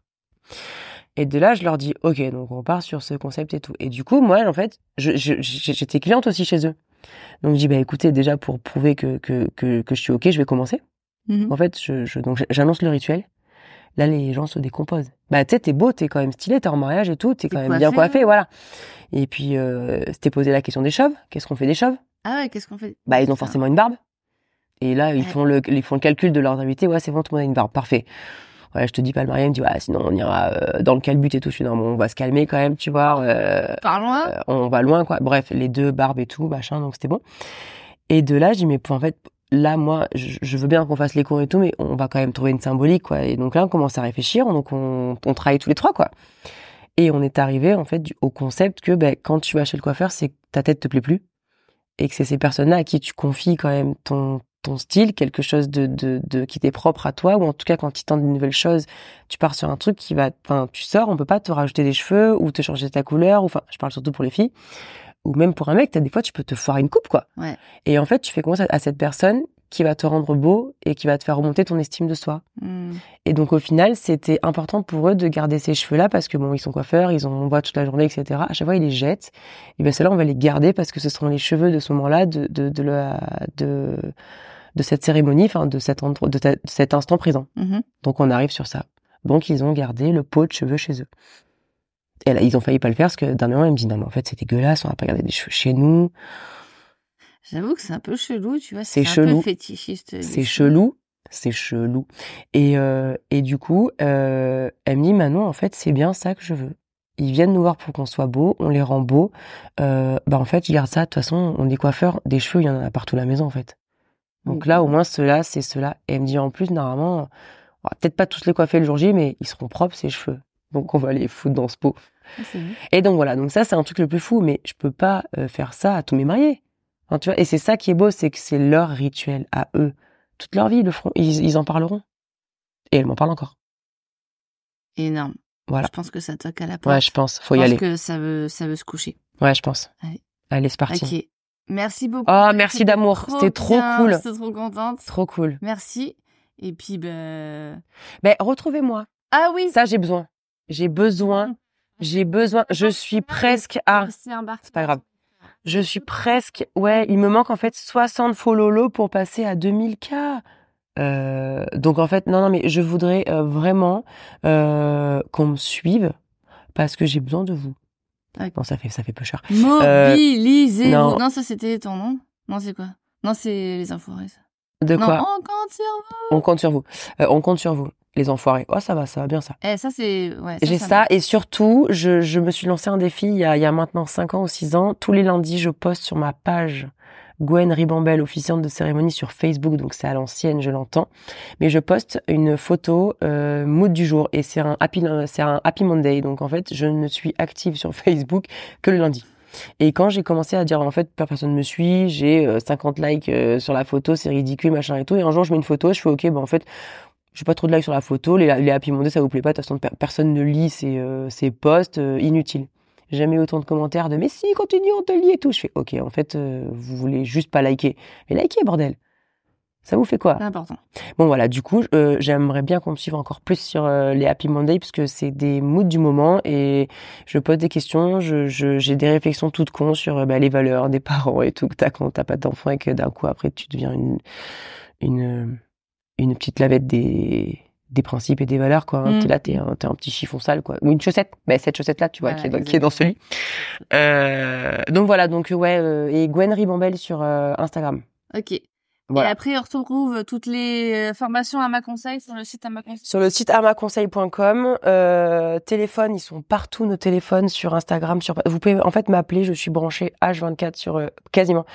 Et de là, je leur dis, ok, donc on part sur ce concept et tout. Et du coup, moi, en fait, j'étais cliente aussi chez eux. Donc, je dis, bah écoutez, déjà pour prouver que, que, que, que je suis ok, je vais commencer. Mhm. En fait, je, je, donc j'annonce le rituel. Là, les gens se décomposent. Bah, tu sais, t'es beau, t'es quand même stylé, t'es en mariage et tout, t'es quand même bien coiffé, voilà. Et puis, euh, c'était posé la question des chauves. Qu'est-ce qu'on fait des chauves? Ah ouais, qu'est-ce qu'on fait? Bah, ils ont forcément une barbe. Et là, ils Ouais. font le, ils font le calcul de leurs invités. Ouais, c'est bon, tout le monde a une barbe. Parfait. Ouais, je te dis pas le mariage, il me dit, ouais, sinon on ira euh, dans le calbut et tout. Je suis, non, bon, on va se calmer quand même, tu vois. euh, Parlons-en. euh, on va loin, quoi. Bref, les deux barbes et tout, machin, donc c'était bon. Et de là, je dis, mais en fait, là, moi, je, je veux bien qu'on fasse les cours et tout, mais on va quand même trouver une symbolique, quoi. Et donc là, on commence à réfléchir, donc on, on travaille tous les trois, quoi. Et on est arrivé, en fait, du- au concept que, ben, quand tu vas chez le coiffeur, c'est que ta tête te plaît plus. Et que c'est ces personnes-là à qui tu confies quand même ton, ton style, quelque chose de, de, de qui t'est propre à toi, ou en tout cas, quand ils tentent de nouvelles choses, tu pars sur un truc qui va, enfin, tu sors, on peut pas te rajouter des cheveux, ou te changer ta couleur, ou enfin, je parle surtout pour les filles ou même pour un mec, t'as des fois tu peux te foirer une coupe quoi. Ouais. Et en fait, tu fais confiance à- à cette personne qui va te rendre beau et qui va te faire remonter ton estime de soi. Hmm. Et donc au final, c'était important pour eux de garder ces cheveux-là parce que bon, ils sont coiffeurs, ils en on voit toute la journée, etc. À chaque fois, ils les jettent. Et ben ceux-là, on va les garder parce que ce seront les cheveux de ce moment-là, de de de, la, de de cette cérémonie, enfin de cet endroit, de, ta- de cet instant présent. Mhm. Donc on arrive sur ça. Donc ils ont gardé le pot de cheveux chez eux. Et là, ils ont failli pas le faire parce que dernièrement, ils me disent non mais en fait c'est dégueulasse, on va pas garder des cheveux chez nous. J'avoue que c'est un peu chelou, tu vois. C'est un chelou. peu fétichiste. C'est chelou, c'est chelou. Et euh, et du coup, euh, elle me dit Manon en fait c'est bien ça que je veux. Ils viennent nous voir pour qu'on soit beau, on les rend beaux. Euh, bah en fait je garde ça. De toute façon, on est coiffeurs, des cheveux il y en a partout à la maison en fait. Donc Oui. là au moins ceux-là c'est ceux-là. Et elle me dit en plus normalement, on va peut-être pas tous les coiffer le jour J, mais ils seront propres ces cheveux. Donc on va les foutre dans ce pot. Ah. Et donc voilà, donc ça c'est un truc le plus fou, mais je peux pas euh, faire ça à tous mes mariés. Tu vois, et c'est ça qui est beau, c'est que c'est leur rituel à eux. Toute leur vie, ils le feront, ils, ils en parleront. Et elle m'en parle encore. Énorme. Voilà. Je pense que ça toque à la porte. Ouais, je pense, faut je y pense aller. que ça veut, ça veut se coucher. Ouais, je pense. Allez. Allez, c'est parti. Merci beaucoup. Oh, merci d'amour. C'était trop cool. J'étais trop contente. Trop cool. Merci. Et puis, ben. Ben, retrouvez-moi. Ah oui. Ça, j'ai besoin. J'ai besoin. J'ai besoin. Je suis presque à. C'est pas grave. Je suis presque. Ouais, il me manque en fait 60 follow pour passer à 2000K. Euh, donc en fait, non, non, mais je voudrais euh, vraiment euh, qu'on me suive parce que j'ai besoin de vous. Ok. Non, ça fait, ça fait peu cher. Mobilisez-vous. non. non. ça c'était ton nom. Non, c'est quoi? Non, c'est les enfoirés. ça. De non, quoi? on compte sur vous. On compte sur vous. Euh, on compte sur vous, les enfoirés. Oh, ça va, ça va bien ça. Eh, ça c'est. Ouais, J'ai ça. ça et surtout, je, je me suis lancé un défi il y, a, il y a maintenant 5 ans ou 6 ans. Tous les lundis, je poste sur ma page Gwen Ribambel, officiante de cérémonie sur Facebook, donc c'est à l'ancienne, je l'entends. Mais je poste une photo euh, mood du jour et c'est un happy, c'est un happy Monday. Donc en fait, je ne suis active sur Facebook que le lundi. Et quand j'ai commencé à dire en fait personne me suit, j'ai euh, 50 likes euh, sur la photo, c'est ridicule machin et tout. Et un jour je mets une photo, je fais ok, ben en fait j'ai pas trop de likes sur la photo, les, happy Monday ça vous plaît pas, de toute façon per- personne ne lit ces, euh, ces posts, euh, Jamais eu autant de commentaires de mais si continue on te lit et tout. Je fais ok en fait euh, vous voulez juste pas liker, mais likez bordel. Ça vous fait quoi? C'est important. Bon voilà, du coup, euh, j'aimerais bien qu'on me suive encore plus sur euh, les Happy Monday puisque c'est des moods du moment et je pose des questions, je, je- j'ai des réflexions toutes cons sur euh, bah, les valeurs des parents et tout que t'as quand t'as pas d'enfant et que d'un coup après tu deviens une une une petite lavette des des principes et des valeurs quoi. Mm. T'es là, t'es un, t'es un petit chiffon sale quoi. Ou une chaussette, mais cette chaussette là, tu vois, qui, est dans, qui est dans celui. Euh, donc voilà, donc ouais, euh, et Gwen Ribambel sur euh, Instagram. Ok. Voilà. Et après, on retrouve toutes les euh, formations à ma conseil sur le site à ma conseil. Sur le site amaconseil.com, euh, téléphone, ils sont partout nos téléphones sur Instagram, sur vous pouvez en fait m'appeler, je suis branchée H24 sur euh, quasiment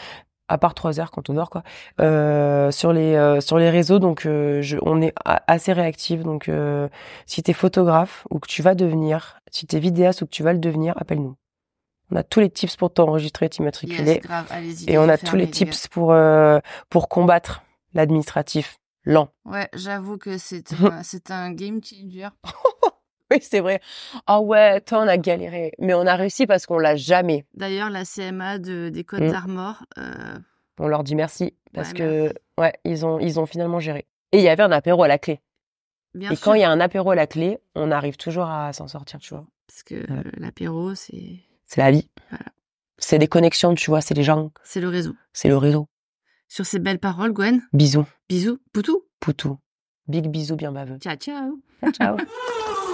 à part 3 heures quand on dort quoi. Euh, sur les euh, sur les réseaux donc euh, je, on est assez réactif donc euh, si tu es photographe ou que tu vas devenir, si tu es vidéaste ou que tu vas le devenir, appelle-nous. On a tous les tips pour t'enregistrer, t'immatriculer Yes, et on a tous les tips pour euh, pour combattre l'administratif lent. Ouais, j'avoue que c'est un, c'est un game changer. Oui, c'est vrai. Ah ouais, toi, on a galéré. Mais on a réussi parce qu'on l'a jamais. D'ailleurs, la CMA de, des Côtes Mm. d'Armor, euh, On leur dit merci. Parce Ouais, que, merci. ouais, ils ont, ils ont finalement géré. Et il y avait un apéro à la clé. bien Et sûr, quand il y a un apéro à la clé, on arrive toujours à s'en sortir, tu vois. parce que Voilà. l'apéro, c'est C'est la vie. Voilà. C'est des connexions, tu vois, c'est les gens, c'est le réseau. c'est le réseau. Sur ces belles paroles, Gwen, Bisous, bisous, poutou. poutou. Big bisous bien baveux. Ciao, ciao. Ciao, ciao.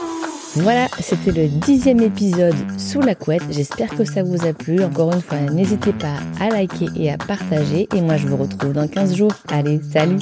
Voilà, c'était le dixième épisode sous la couette. J'espère que ça vous a plu. Encore une fois, n'hésitez pas à liker et à partager. Et moi, je vous retrouve dans 15 jours. Allez, salut